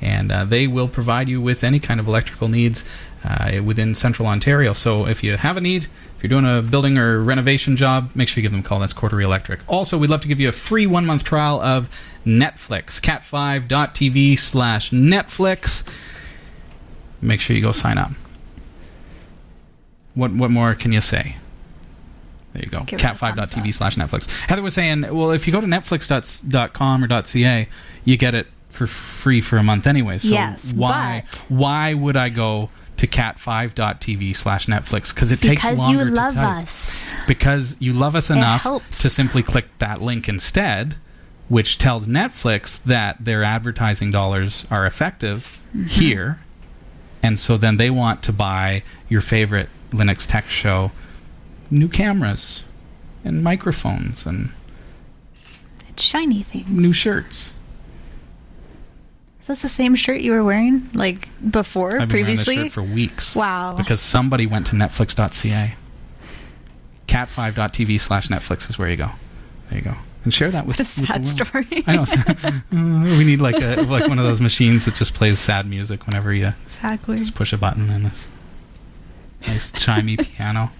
and uh, they will provide you with any kind of electrical needs uh, within central Ontario. So if you have a need, if you're doing a building or renovation job, make sure you give them a call. That's Cordery Electric. Also, we'd love to give you a free one month trial of Netflix, cat5.tv slash Netflix. Make sure you go sign up. What what more can you say? There you go. Give it a thumbs Cat5.tv slash Netflix. Heather was saying, well, if you go to netflix.com or .ca, you get it for free for a month anyway. So Yes, why but- why would I go to cat5.tv slash Netflix? Because it takes because longer you love to type. us. Because you love us enough to simply click that link instead, which tells Netflix that their advertising dollars are effective Mm-hmm. here. And so then they want to buy your favorite Linux tech show new cameras and microphones and Shiny things. new shirts. Is this the same shirt you were wearing like before I've been previously? wearing this shirt for weeks. Wow. Because somebody went to netflix.ca. Cat5.tv slash Netflix is where you go. There you go. And share that with, the with the sad story. I know. Uh, we need like a like one of those machines that just plays sad music whenever you exactly. just push a button and this nice chimey piano.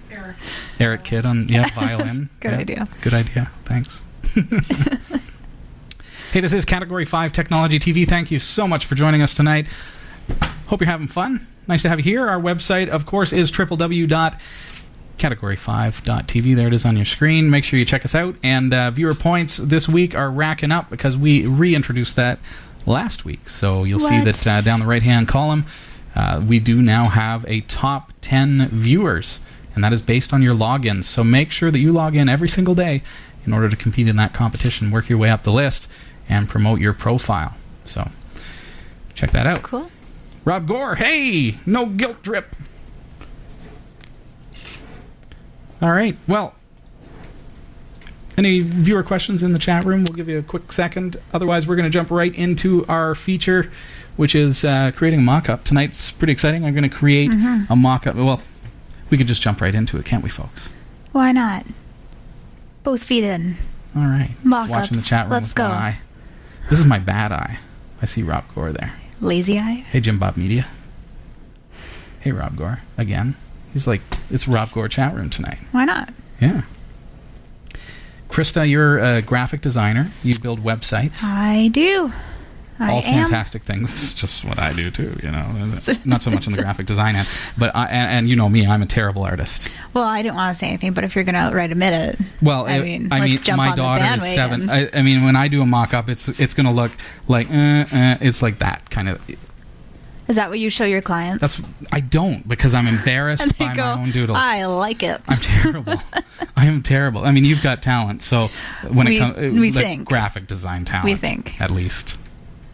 Eric Kidd on yeah violin. Good Yeah, idea. Good idea. Thanks. hey, this is Category Five Technology TV. Thank you so much for joining us tonight. Hope you're having fun. Nice to have you here. Our website, of course, is www.category5.tv. There it is on your screen. Make sure you check us out. And uh, viewer points this week are racking up because we reintroduced that last week. So you'll see that uh, down the right hand column, uh, we do now have a top 10 viewers, and that is based on your logins. So make sure that you log in every single day in order to compete in that competition, work your way up the list, and promote your profile. So check that out. Cool. Rob Gore, hey, no guilt drip. All right, well, any viewer questions in the chat room? We'll give you a quick second. Otherwise, we're going to jump right into our feature, which is uh, creating a mock up. Tonight's pretty exciting. I'm going to create a mock up. Well, we could just jump right into it, can't we, folks? Why not? Both feet in. All right. Mock-ups. Watching the chat room Let's with go. one eye. This is my bad eye. I see Rob Gore there. Lazy eye. Hey, Jim Bob Media. Hey, Rob Gore. Again. He's like, it's Rob Gore chat room tonight. Why not? Yeah. Christa, you're a graphic designer. You build websites. I do. I All am. fantastic things. It's just what I do too, you know. Not so much in the graphic design end, but I, and, and you know me, I'm a terrible artist. Well, I didn't want to say anything, but if you're going to outright admit it, Well, I it- mean, I let's mean, jump my on the daughter is bandwagon. seven. I, I mean, when I do a mock-up, it's it's going to look like uh, uh, it's like that kind of. is that what you show your clients? That's I don't because I'm embarrassed by go, my own doodles. I like it. I'm terrible. I am terrible. I mean, you've got talent, so when We- it comes, we like think. graphic design talent, We think. at least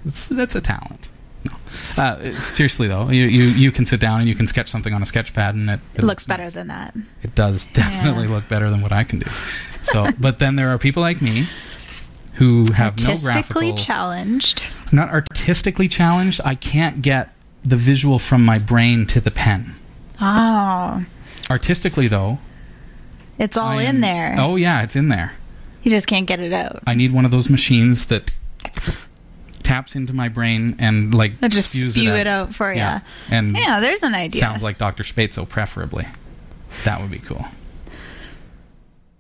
it's, that's a talent. No. Uh, seriously though, you, you you can sit down and you can sketch something on a sketch pad, and it, It looks better nice. than that. it does definitely Yeah. look better than what I can do. So, but then there are people like me who have no Artistically graphical, challenged. not artistically challenged. I can't get the visual from my brain to the pen. Oh, Artistically though, it's all I in there. Oh yeah, it's in there. You just can't get it out. I need one of those machines that taps into my brain and like That just spews spew it it out. out for Yeah, you. and Yeah, there's an idea. sounds like Dr. Spatzo, preferably. That would be cool.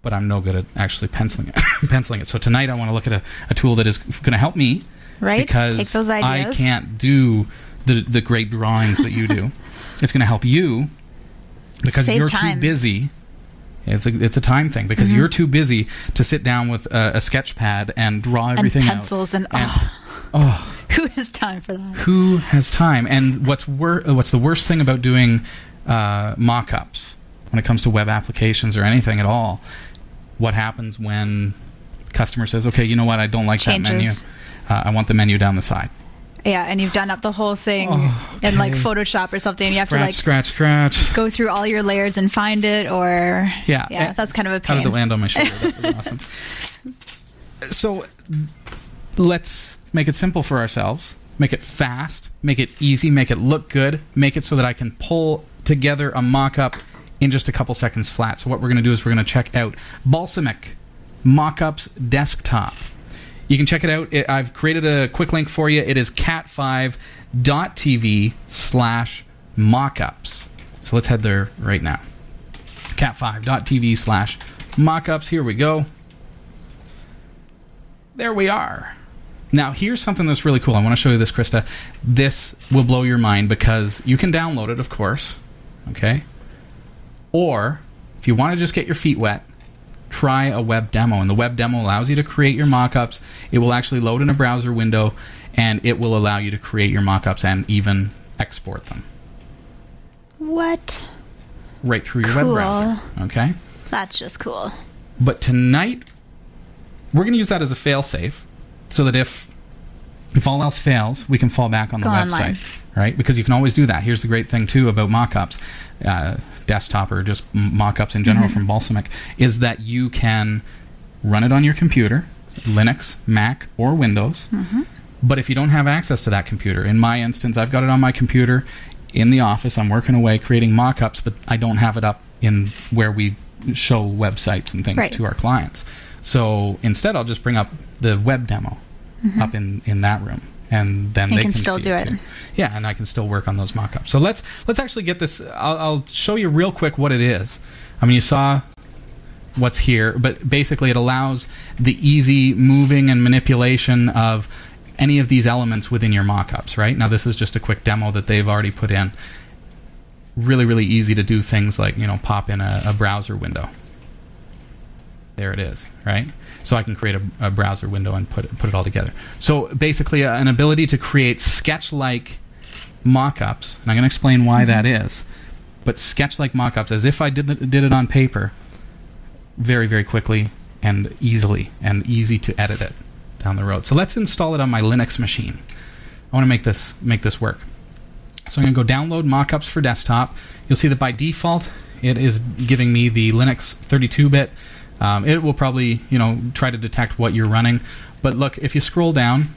But I'm no good at actually penciling it. penciling it. So tonight I want to look at a, a tool that is going to help me right? because Take those I can't do the the great drawings that you do. it's going to help you because Save you're time. too busy. It's a it's a time thing because mm-hmm. you're too busy to sit down with a, a sketch pad and draw and everything out. pencils and, And- oh, Oh, who has time for that? who has time? And what's wor- what's the worst thing about doing uh, mock-ups when it comes to web applications or anything at all? What happens when customer says, "Okay, you know what? I don't like that menu. Uh, I want the menu down the side." Yeah, and you've done up the whole thing Oh, in like. Photoshop or something. and You have scratch, to like scratch, scratch. go through all your layers and find it, or Yeah, yeah, eh, that's kind of a pain. How did it land on my shoulder? That was awesome. So let's make it simple for ourselves. Make it fast. Make it easy. Make it look good. Make it so that I can pull together a mock-up in just a couple seconds flat. So what we're going to do is we're going to check out Balsamiq Mockups Desktop. You can check it out. I've created a quick link for you. It is cat5.tv slash mockups. So let's head there right now cat5.tv slash mockups. Here we go. There we are. Now, here's something that's really cool. I want to show you this, Christa. This will blow your mind because you can download it, of course. Okay? Or, if you want to just get your feet wet, try a web demo. And the web demo allows you to create your mockups. It will actually load in a browser window and it will allow you to create your mockups and even export them What? right through your Cool. web browser. Okay? That's just cool. But tonight, we're going to use that as a failsafe, so that if if all else fails, we can fall back on the website, online. right? Because you can always do that. Here's the great thing too about mockups, uh, desktop or just mockups in Mm-hmm. general from Balsamiq, is that you can run it on your computer, Linux, Mac, or Windows. Mm-hmm. But if you don't have access to that computer, in my instance, I've got it on my computer in the office. I'm working away creating mock-ups, but I don't have it up in where we show websites and things Right. to our clients. So instead, I'll just bring up the web demo mm-hmm. up in, in that room, and then You they can can still do it. too. Yeah, and I can still work on those mock-ups. So let's let's actually get this. I'll, I'll show you real quick what it is. I mean, you saw what's here, but basically it allows the easy moving and manipulation of any of these elements within your mockups, right? Now this is just a quick demo that they've already put in. Really, really easy to do things like, you know, pop in a, a browser window. There it is, right? So I can create a, a browser window and put it, put it all together. So basically, uh, an ability to create sketch-like mock-ups, and I'm going to explain why that is. But sketch-like mock-ups, as if I did the, did it on paper, very very quickly and easily, and easy to edit it down the road. So let's install it on my Linux machine. I want to make this make this work. So I'm going to go download mockups for desktop. You'll see that by default it is giving me the Linux 32-bit. Um, it will probably you know try to detect what you're running, but look if you scroll down,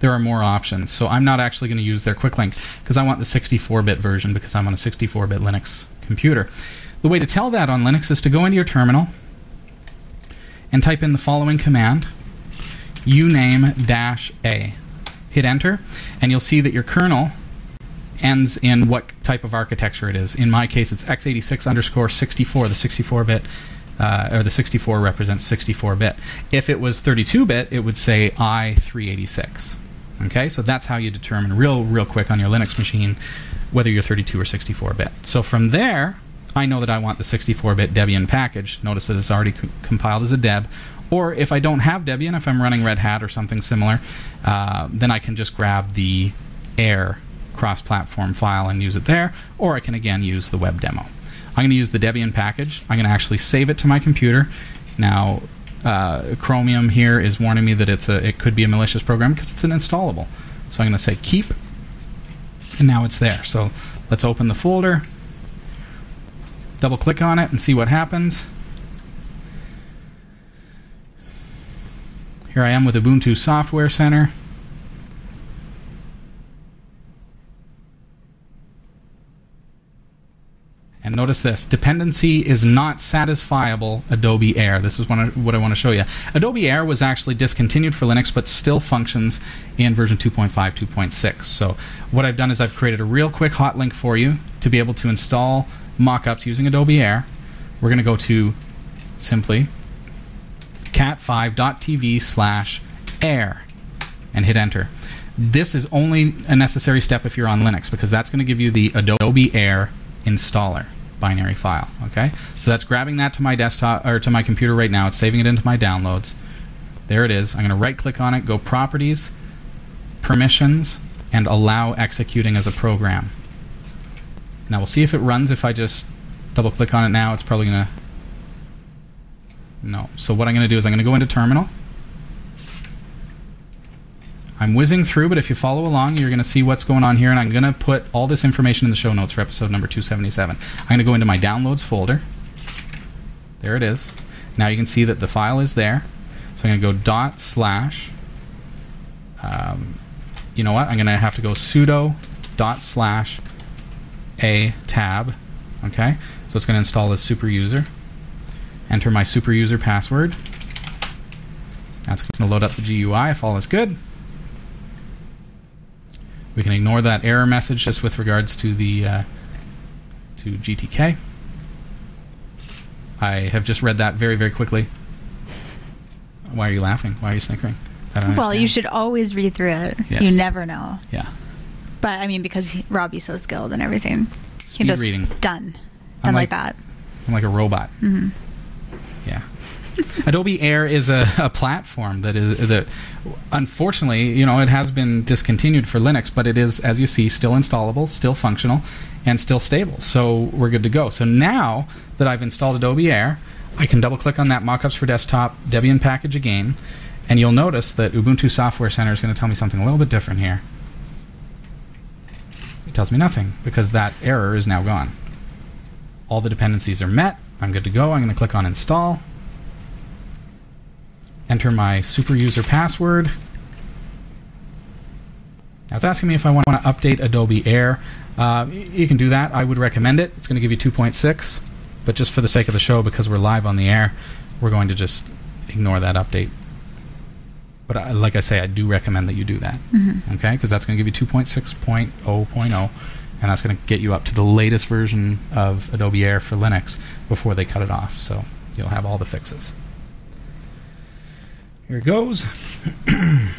there are more options. So I'm not actually going to use their quick link because I want the 64-bit version because I'm on a 64-bit Linux computer. The way to tell that on Linux is to go into your terminal and type in the following command uname dash a. Hit enter, and you'll see that your kernel ends in what type of architecture it is. In my case, it's x86 underscore 64, the 64 bit. Uh, or the 64 represents 64 bit. If it was 32 bit, it would say i386. Okay, so that's how you determine real, real quick on your Linux machine whether you're 32 or 64 bit. So from there, I know that I want the 64 bit Debian package. Notice that it's already co- compiled as a deb. Or if I don't have Debian, if I'm running Red Hat or something similar, uh, then I can just grab the Air cross platform file and use it there. Or I can again use the web demo. I'm going to use the Debian package. I'm going to actually save it to my computer. Now, uh, Chromium here is warning me that it's a, it could be a malicious program because it's an installable. So I'm going to say keep, and now it's there. So let's open the folder, double click on it, and see what happens. Here I am with Ubuntu Software Center. And notice this dependency is not satisfiable Adobe Air. This is what I, want to show you. Adobe Air was actually discontinued for Linux, but still functions in version 2.5, 2.6. So, what I've done is I've created a real quick hot link for you to be able to install mockups using Adobe Air. We're going to go to simply cat5.tv slash air and hit enter. This is only a necessary step if you're on Linux because that's going to give you the Adobe Air installer binary file. Okay, so that's grabbing that to my desktop or to my computer right now. It's saving it into my downloads. There it is. I'm going to right click on it, go Properties, Permissions, and Allow Executing as a Program. Now we'll see if it runs if I just double click on it now. It's probably going to. No. So what I'm going to do is I'm going to go into Terminal. I'm whizzing through, but if you follow along, you're going to see what's going on here, and I'm going to put all this information in the show notes for episode number 277. I'm going to go into my downloads folder. There it is. Now you can see that the file is there. So I'm going to go dot slash. Um, you know what? I'm going to have to go sudo dot slash a tab. Okay? So it's going to install this super user. Enter my super user password. That's going to load up the GUI if all is good. We can ignore that error message just with regards to the uh, to GTK. I have just read that very very quickly. Why are you laughing? Why are you snickering? Well, you should always read through it. Yes. You never know. Yeah. But I mean, because he, Robbie's so skilled and everything, Speed he just reading. done, I'm done like- like, that. I'm like a robot. Mm-hmm. Adobe Air is a, a platform that is that unfortunately, you know, it has been discontinued for Linux, but it is, as you see, still installable, still functional, and still stable. So we're good to go. So now that I've installed Adobe Air, I can double click on that mockups for desktop Debian package again, and you'll notice that Ubuntu Software Center is going to tell me something a little bit different here. It tells me nothing because that error is now gone. All the dependencies are met. I'm good to go. I'm going to click on install. Enter my super user password. Now it's asking me if I want to update Adobe Air. Uh, you can do that. I would recommend it. It's going to give you 2.6, but just for the sake of the show, because we're live on the air, we're going to just ignore that update. But I, like I say, I do recommend that you do that. Okay, because that's going to give you 2.6.0.0, and that's going to get you up to the latest version of Adobe Air for Linux before they cut it off. So you'll have all the fixes. Here it goes. and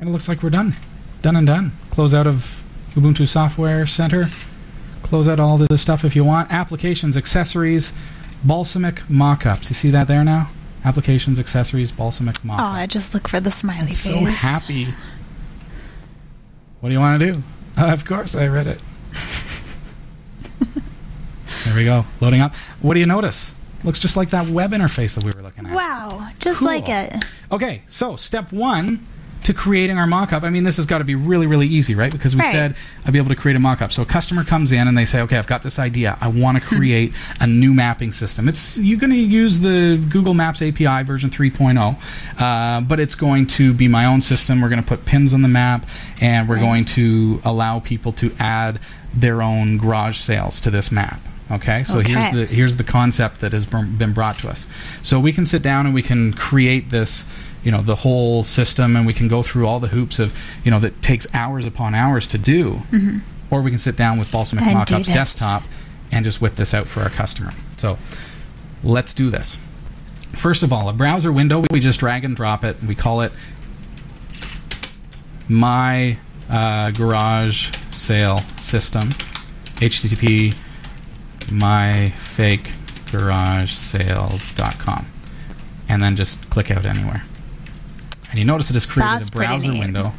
it looks like we're done. Done and done. Close out of Ubuntu Software Center. close out all the stuff if you want. Applications, accessories, Balsamiq mock-ups. You see that there now? Applications, accessories, Balsamiq Oh, mock-ups. I just look for the smiley It's face. so happy. What do you want to do? Uh, of course, I read it. There we go. Loading up. What do you notice? Looks just like that web interface that we were looking at. Wow, just Cool. like it. Okay, so step one to creating our mock-up. I mean, this has got to be really, really easy, right? Because we Right. said I'd be able to create a mock-up. So a customer comes in and they say, "Okay, I've got this idea. I want to create a new mapping system." It's you're going to use the Google Maps API version 3.0, uh, but it's going to be my own system. We're going to put pins on the map, and we're going to allow people to add their own garage sales to this map. Okay, so here's the here's the concept that has been brought to us. So we can sit down and we can create this, you know, the whole system, and we can go through all the hoops of, you know, that takes hours upon hours to do. Or we can sit down with Balsamiq Mm-hmm. And Mockups desktop and just whip this out for our customer. So let's do this. First of all, a browser window, we just drag and drop it. We call it my uh, garage sale system. HTTP myfakegaragesales.com and then just click out anywhere. And you notice it has created That's a browser window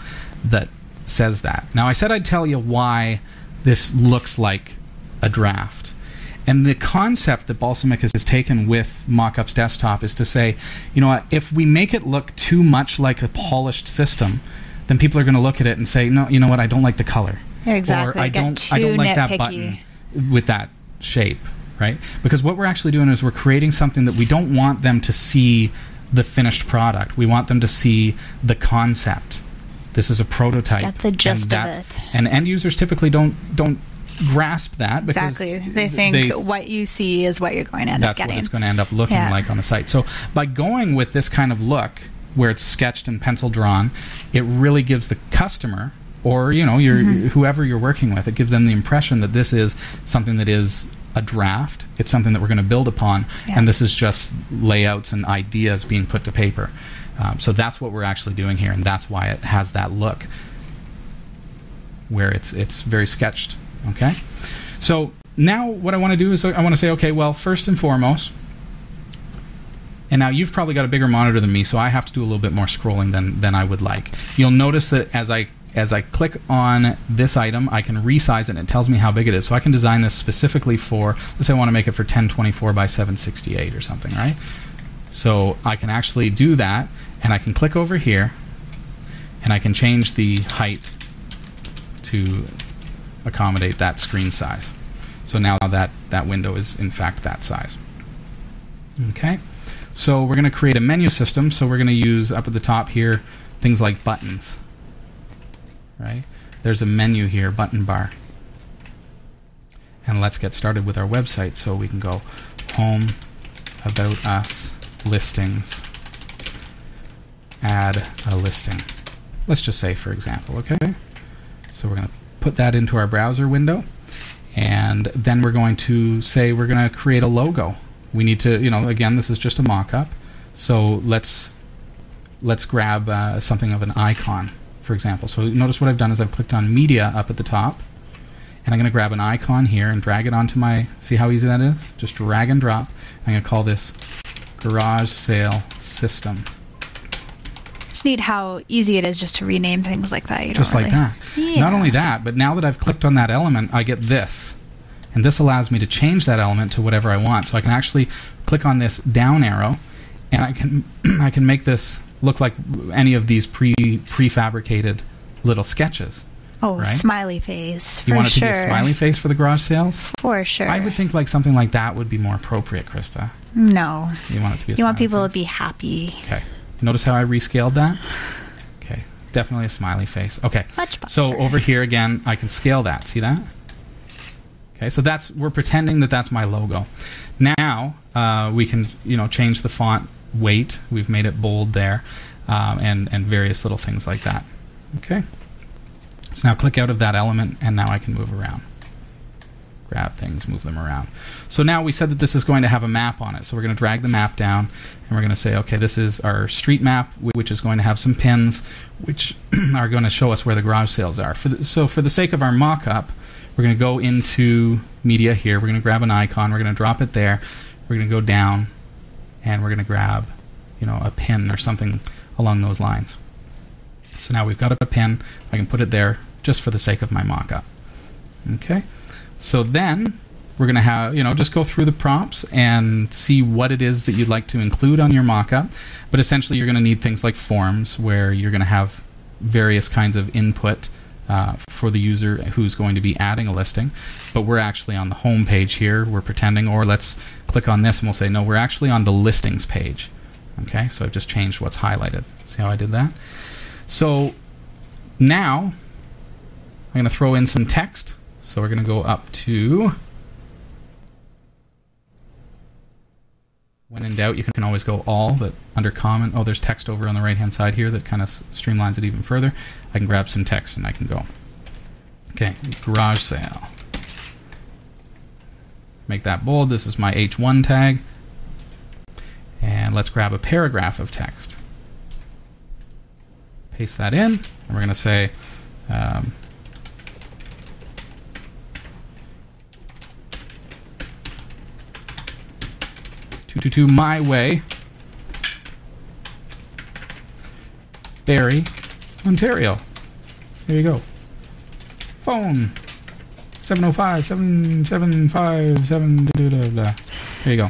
that says that. Now, I said I'd tell you why this looks like a draft. And the concept that Balsamiq has, has taken with Mockups Desktop is to say, you know what, if we make it look too much like a polished system, then people are going to look at it and say, no, you know what, I don't like the color. Exactly, Or I get don't, I don't like that button with that shape, right? Because what we're actually doing is we're creating something that we don't want them to see the finished product. We want them to see the concept. This is a prototype. get the gist and of it. And end users typically don't don't grasp that because Exactly. They think what you see is what you're going to end up that's getting. what it's going to end up looking Yeah. like on the site. So by going with this kind of look, where it's sketched and pencil drawn, it really gives the customer or you know your Mm-hmm. whoever you're working with, it gives them the impression that this is something that is a draft. It's something that we're going to build upon, Yeah. and this is just layouts and ideas being put to paper. Um, so that's what we're actually doing here, and that's why it has that look where it's it's very sketched. Okay, so now what I want to do is I want to say, okay, well, first and foremost, and now you've probably got a bigger monitor than me, so I have to do a little bit more scrolling than than I would like. You'll notice that as I as I click on this item, I can resize it and it tells me how big it is. So I can design this specifically for, let's say I want to make it for 1024 by 768 or something, right? So I can actually do that, and I can click over here, and I can change the height to accommodate that screen size. So now that that window is in fact that size. Okay. So we're going to create a menu system. So we're going to use up at the top here things like buttons. Right? There's a menu here, button bar. And let's get started with our website. So we can go home, about us, listings, add a listing. Let's just say, for example, okay? So we're going to put that into our browser window. And then we're going to say we're going to create a logo. We need to, you know, again, this is just a mock-up. So let's let's grab uh, something of an icon, for example. So notice what I've done is I've clicked on media up at the top, and I'm going to grab an icon here and drag it onto my. See how easy that is? Just drag and drop. I'm going to call this garage sale system. It's neat how easy it is just to rename things like that. You just don't like that. Yeah. Not only that, but now that I've clicked on that element, I get this. And this allows me to change that element to whatever I want. So I can actually click on this down arrow and I can I can make this look like any of these pre prefabricated little sketches. Oh, right? smiley face for You want it sure. to be a smiley face for the garage sales? for sure. I would think like something like that would be more appropriate, Christa. no. You want it to be a You want people face? to be happy. Okay. Notice how I rescaled that? Okay. Definitely a smiley face. Okay. Much better. So over here again, I can scale that. See that? Okay. So that's we're pretending that that's my logo. Now uh, we can you know change the font weight. We've made it bold there, um, and and various little things like that. Okay. So now click out of that element, and now I can move around. Grab things, move them around. So now we said that this is going to have a map on it. So we're going to drag the map down, and we're going to say, okay, this is our street map, which is going to have some pins, which are going to show us where the garage sales are. For the, so for the sake of our mock-up, we're going to go into media here. We're going to grab an icon. We're going to drop it there. We're going to go down, and we're going to grab, you know, a pin or something along those lines. So now we've got a pin. I can put it there just for the sake of my mock-up. Okay. So then we're going to have, you know, just go through the prompts and see what it is that you'd like to include on your mock-up. But essentially, you're going to need things like forms where you're going to have various kinds of input uh, for the user who's going to be adding a listing. But we're actually on the home page here. We're pretending, or let's click on this and we'll say, no, we're actually on the listings page. Okay, so I've just changed what's highlighted. See how I did that? So now I'm going to throw in some text. So we're going to go up to. When in doubt, you can always go all, but under comment, oh, there's text over on the right hand side here that kind of streamlines it even further. I can grab some text and I can go. Okay, garage sale. Make that bold. This is my H1 tag. And let's grab a paragraph of text. Paste that in, and we're going to say, um, two two two my way, Barrie, Ontario. There you go. Phone 705 775 7 There you go.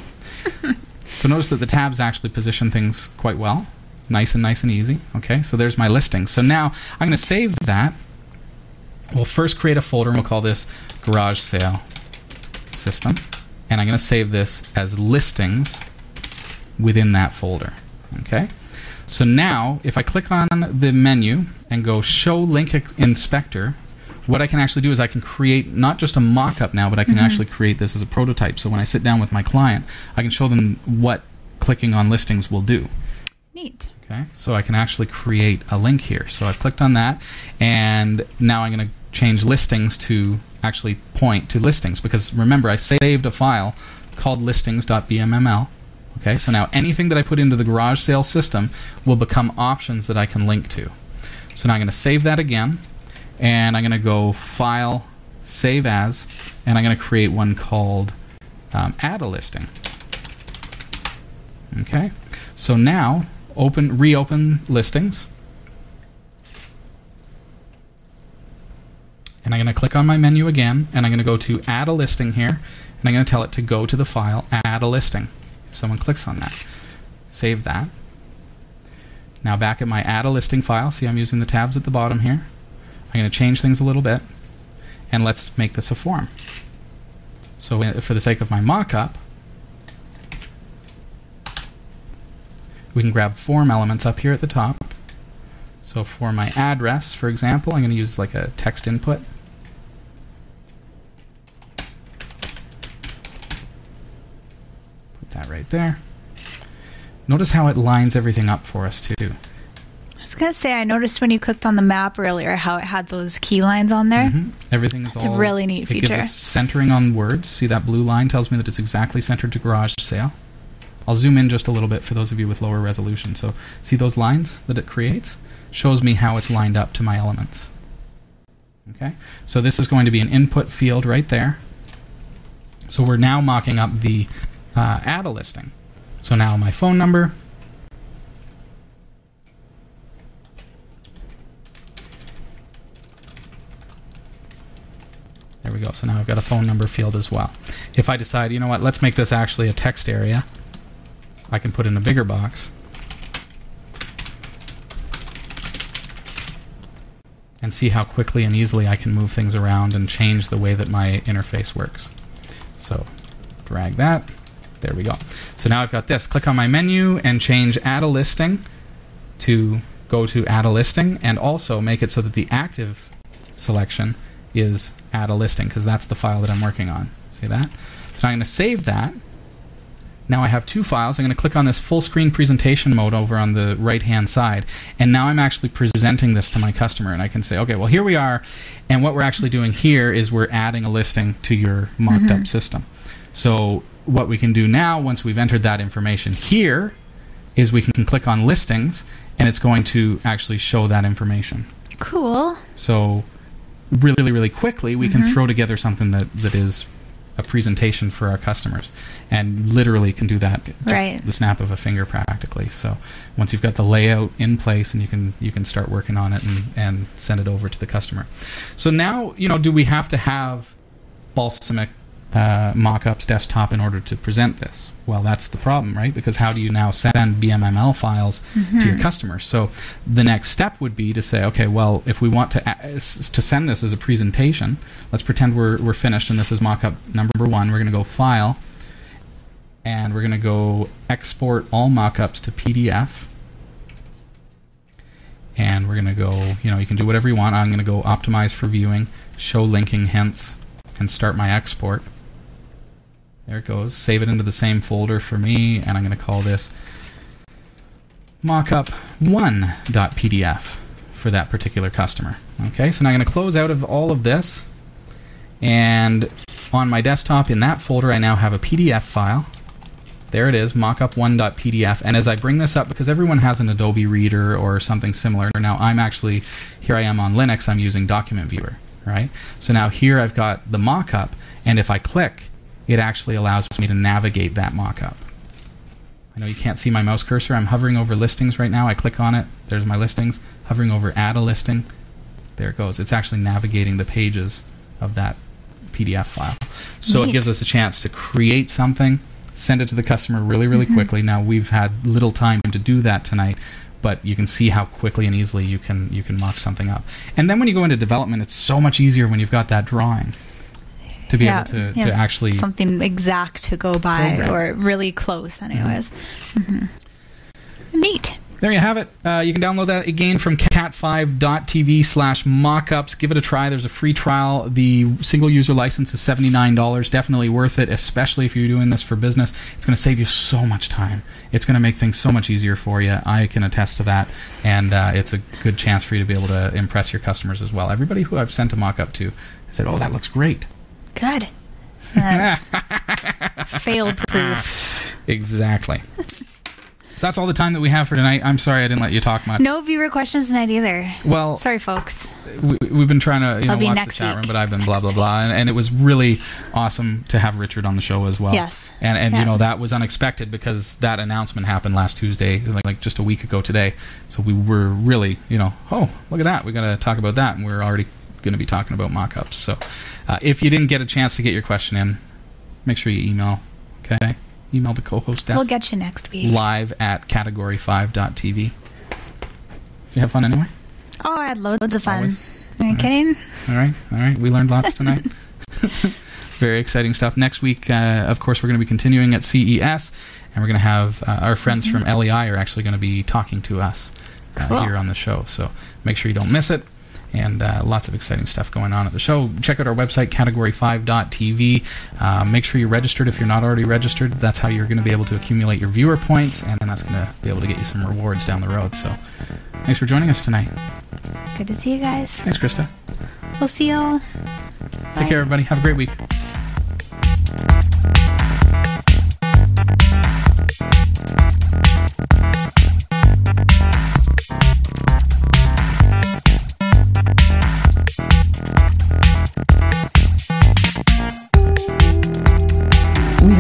so notice that the tabs actually position things quite well. Nice and nice and easy. Okay, so there's my listing. So now I'm going to save that. We'll first create a folder and we'll call this garage sale system. And I'm going to save this as listings within that folder. Okay. So now, if I click on the menu and go Show Link Inspector, what I can actually do is I can create not just a mock-up now, but I can Mm-hmm. actually create this as a prototype. So when I sit down with my client, I can show them what clicking on listings will do. Neat. Okay, so I can actually create a link here. So I've clicked on that, and now I'm going to change listings to actually point to listings because remember I saved a file called listings.bmml. Okay, so now anything that I put into the garage sale system will become options that I can link to. So now I'm going to save that again, and I'm going to go File, Save As, and I'm going to create one called um, Add a Listing. Okay, so now open, reopen listings, and I'm going to click on my menu again, and I'm going to go to Add a Listing here, and I'm going to tell it to go to the file Add a Listing. If someone clicks on that, save that. Now back at my Add a Listing file, see I'm using the tabs at the bottom here. I'm going to change things a little bit, and let's make this a form. So uh, for the sake of my mock-up, we can grab form elements up here at the top. So for my address, for example, I'm going to use like a text input. Put that right there. Notice how it lines everything up for us too. I was gonna say I noticed when you clicked on the map earlier how it had those key lines on there. Mhm. Everything is That's a really neat It gives us centering on words. See that blue line tells me that it's exactly centered to garage sale. I'll zoom in just a little bit for those of you with lower resolution. So see those lines that it creates? Shows me how it's lined up to my elements. Okay, so this is going to be an input field right there. So we're now mocking up the uh, add a listing. So now my phone number. There we go. So now I've got a phone number field as well. If I decide, you know what, let's make this actually a text area, I can put in a bigger box. And see how quickly and easily I can move things around and change the way that my interface works. So drag that. There we go. So now I've got this. Click on my menu and change add a listing to go to add a listing and also make it so that the active selection is add a listing because that's the file that I'm working on. See that? So I'm going to save that. Now I have two files. I'm going to click on this full screen presentation mode over on the right hand side. And now I'm actually presenting this to my customer. And I can say, okay, well, here we are. And what we're actually doing here is we're adding a listing to your mocked up system. So what we can do now, once we've entered that information here, is we can click on listings and it's going to actually show that information. Cool. So really, really quickly, we Mm-hmm. can throw together something that, that is a presentation for our customers. And literally can do that just Right. the snap of a finger practically. So once you've got the layout in place and you can you can start working on it and, and send it over to the customer. So now you know do we have to have Balsamiq uh, mock-ups desktop in order to present this. Well that's the problem right? Because how do you now send bmml files to your customers so the next step would be to say okay well if we want to a- to send this as a presentation let's pretend we're, we're finished and this is mock-up number one. We're going to go file and we're going to go export all mock-ups to pdf and we're going to go you know you can do whatever you want. I'm going to go optimize for viewing show linking hints and start my export there it goes save it into the same folder for me and i'm going to call this mockup1.pdf for that particular customer okay so now i'm going to close out of all of this and on my desktop in that folder i now have a pdf file there it is, mockup1.pdf. And as I bring this up, because everyone has an Adobe Reader or something similar, now I'm actually, here I am on Linux, I'm using Document Viewer, right? So now here I've got the mockup, and if I click, it actually allows me to navigate that mockup. I know you can't see my mouse cursor. I'm hovering over listings right now. I click on it, there's my listings. Hovering over add a listing, there it goes. It's actually navigating the pages of that PDF file. So it gives us a chance to create something, send it to the customer really, really mm-hmm. quickly. Now we've had little time to do that tonight, but you can see how quickly and easily you can you can mock something up. And then when you go into development, it's so much easier when you've got that drawing to be able to, yeah, to actually something exact to go by Program. or really close, anyways. hmm Neat. There you have it. Uh, you can download that again from cat5.tv slash mockups. Give it a try. There's a free trial. The single user license is $79. Definitely worth it, especially if you're doing this for business. It's going to save you so much time. It's going to make things so much easier for you. I can attest to that. And uh, it's a good chance for you to be able to impress your customers as well. Everybody who I've sent a mockup to said, oh, that looks great. Good. That's failed proof. Exactly. so that's all the time that we have for tonight. I'm sorry I didn't let you talk much. No viewer questions tonight either. Well, Sorry, folks. we, we've been trying to you know I'll be watch the next chat room, week. but I've been blah Next blah blah, and, and it was really awesome to have Richard on the show as well. Yes. and and you know that was unexpected because that announcement happened last Tuesday, like, like just a week ago today. So we were really you know oh look at that we got to talk about that, and we're already going to be talking about mock-ups. So uh, if you didn't get a chance to get your question in, make sure you email. Okay, email the co-host desk We'll get you next week. live at category5.tv. You have fun anyway. Oh, I had loads of fun. Always. Are you kidding? All right, all right. We learned lots tonight. Very exciting stuff. Next week, uh, of course, we're going to be continuing at CES, and we're going to have uh, our friends from LEI are actually going to be talking to us uh, Cool. here on the show. So make sure you don't miss it. And uh, lots of exciting stuff going on at the show. Check out our website, category5.tv. Uh, make sure you're registered if you're not already registered. That's how you're going to be able to accumulate your viewer points, and then that's going to be able to get you some rewards down the road. So thanks for joining us tonight. Good to see you guys. Thanks, Christa. We'll see y'all. Take care, everybody. Have a great week.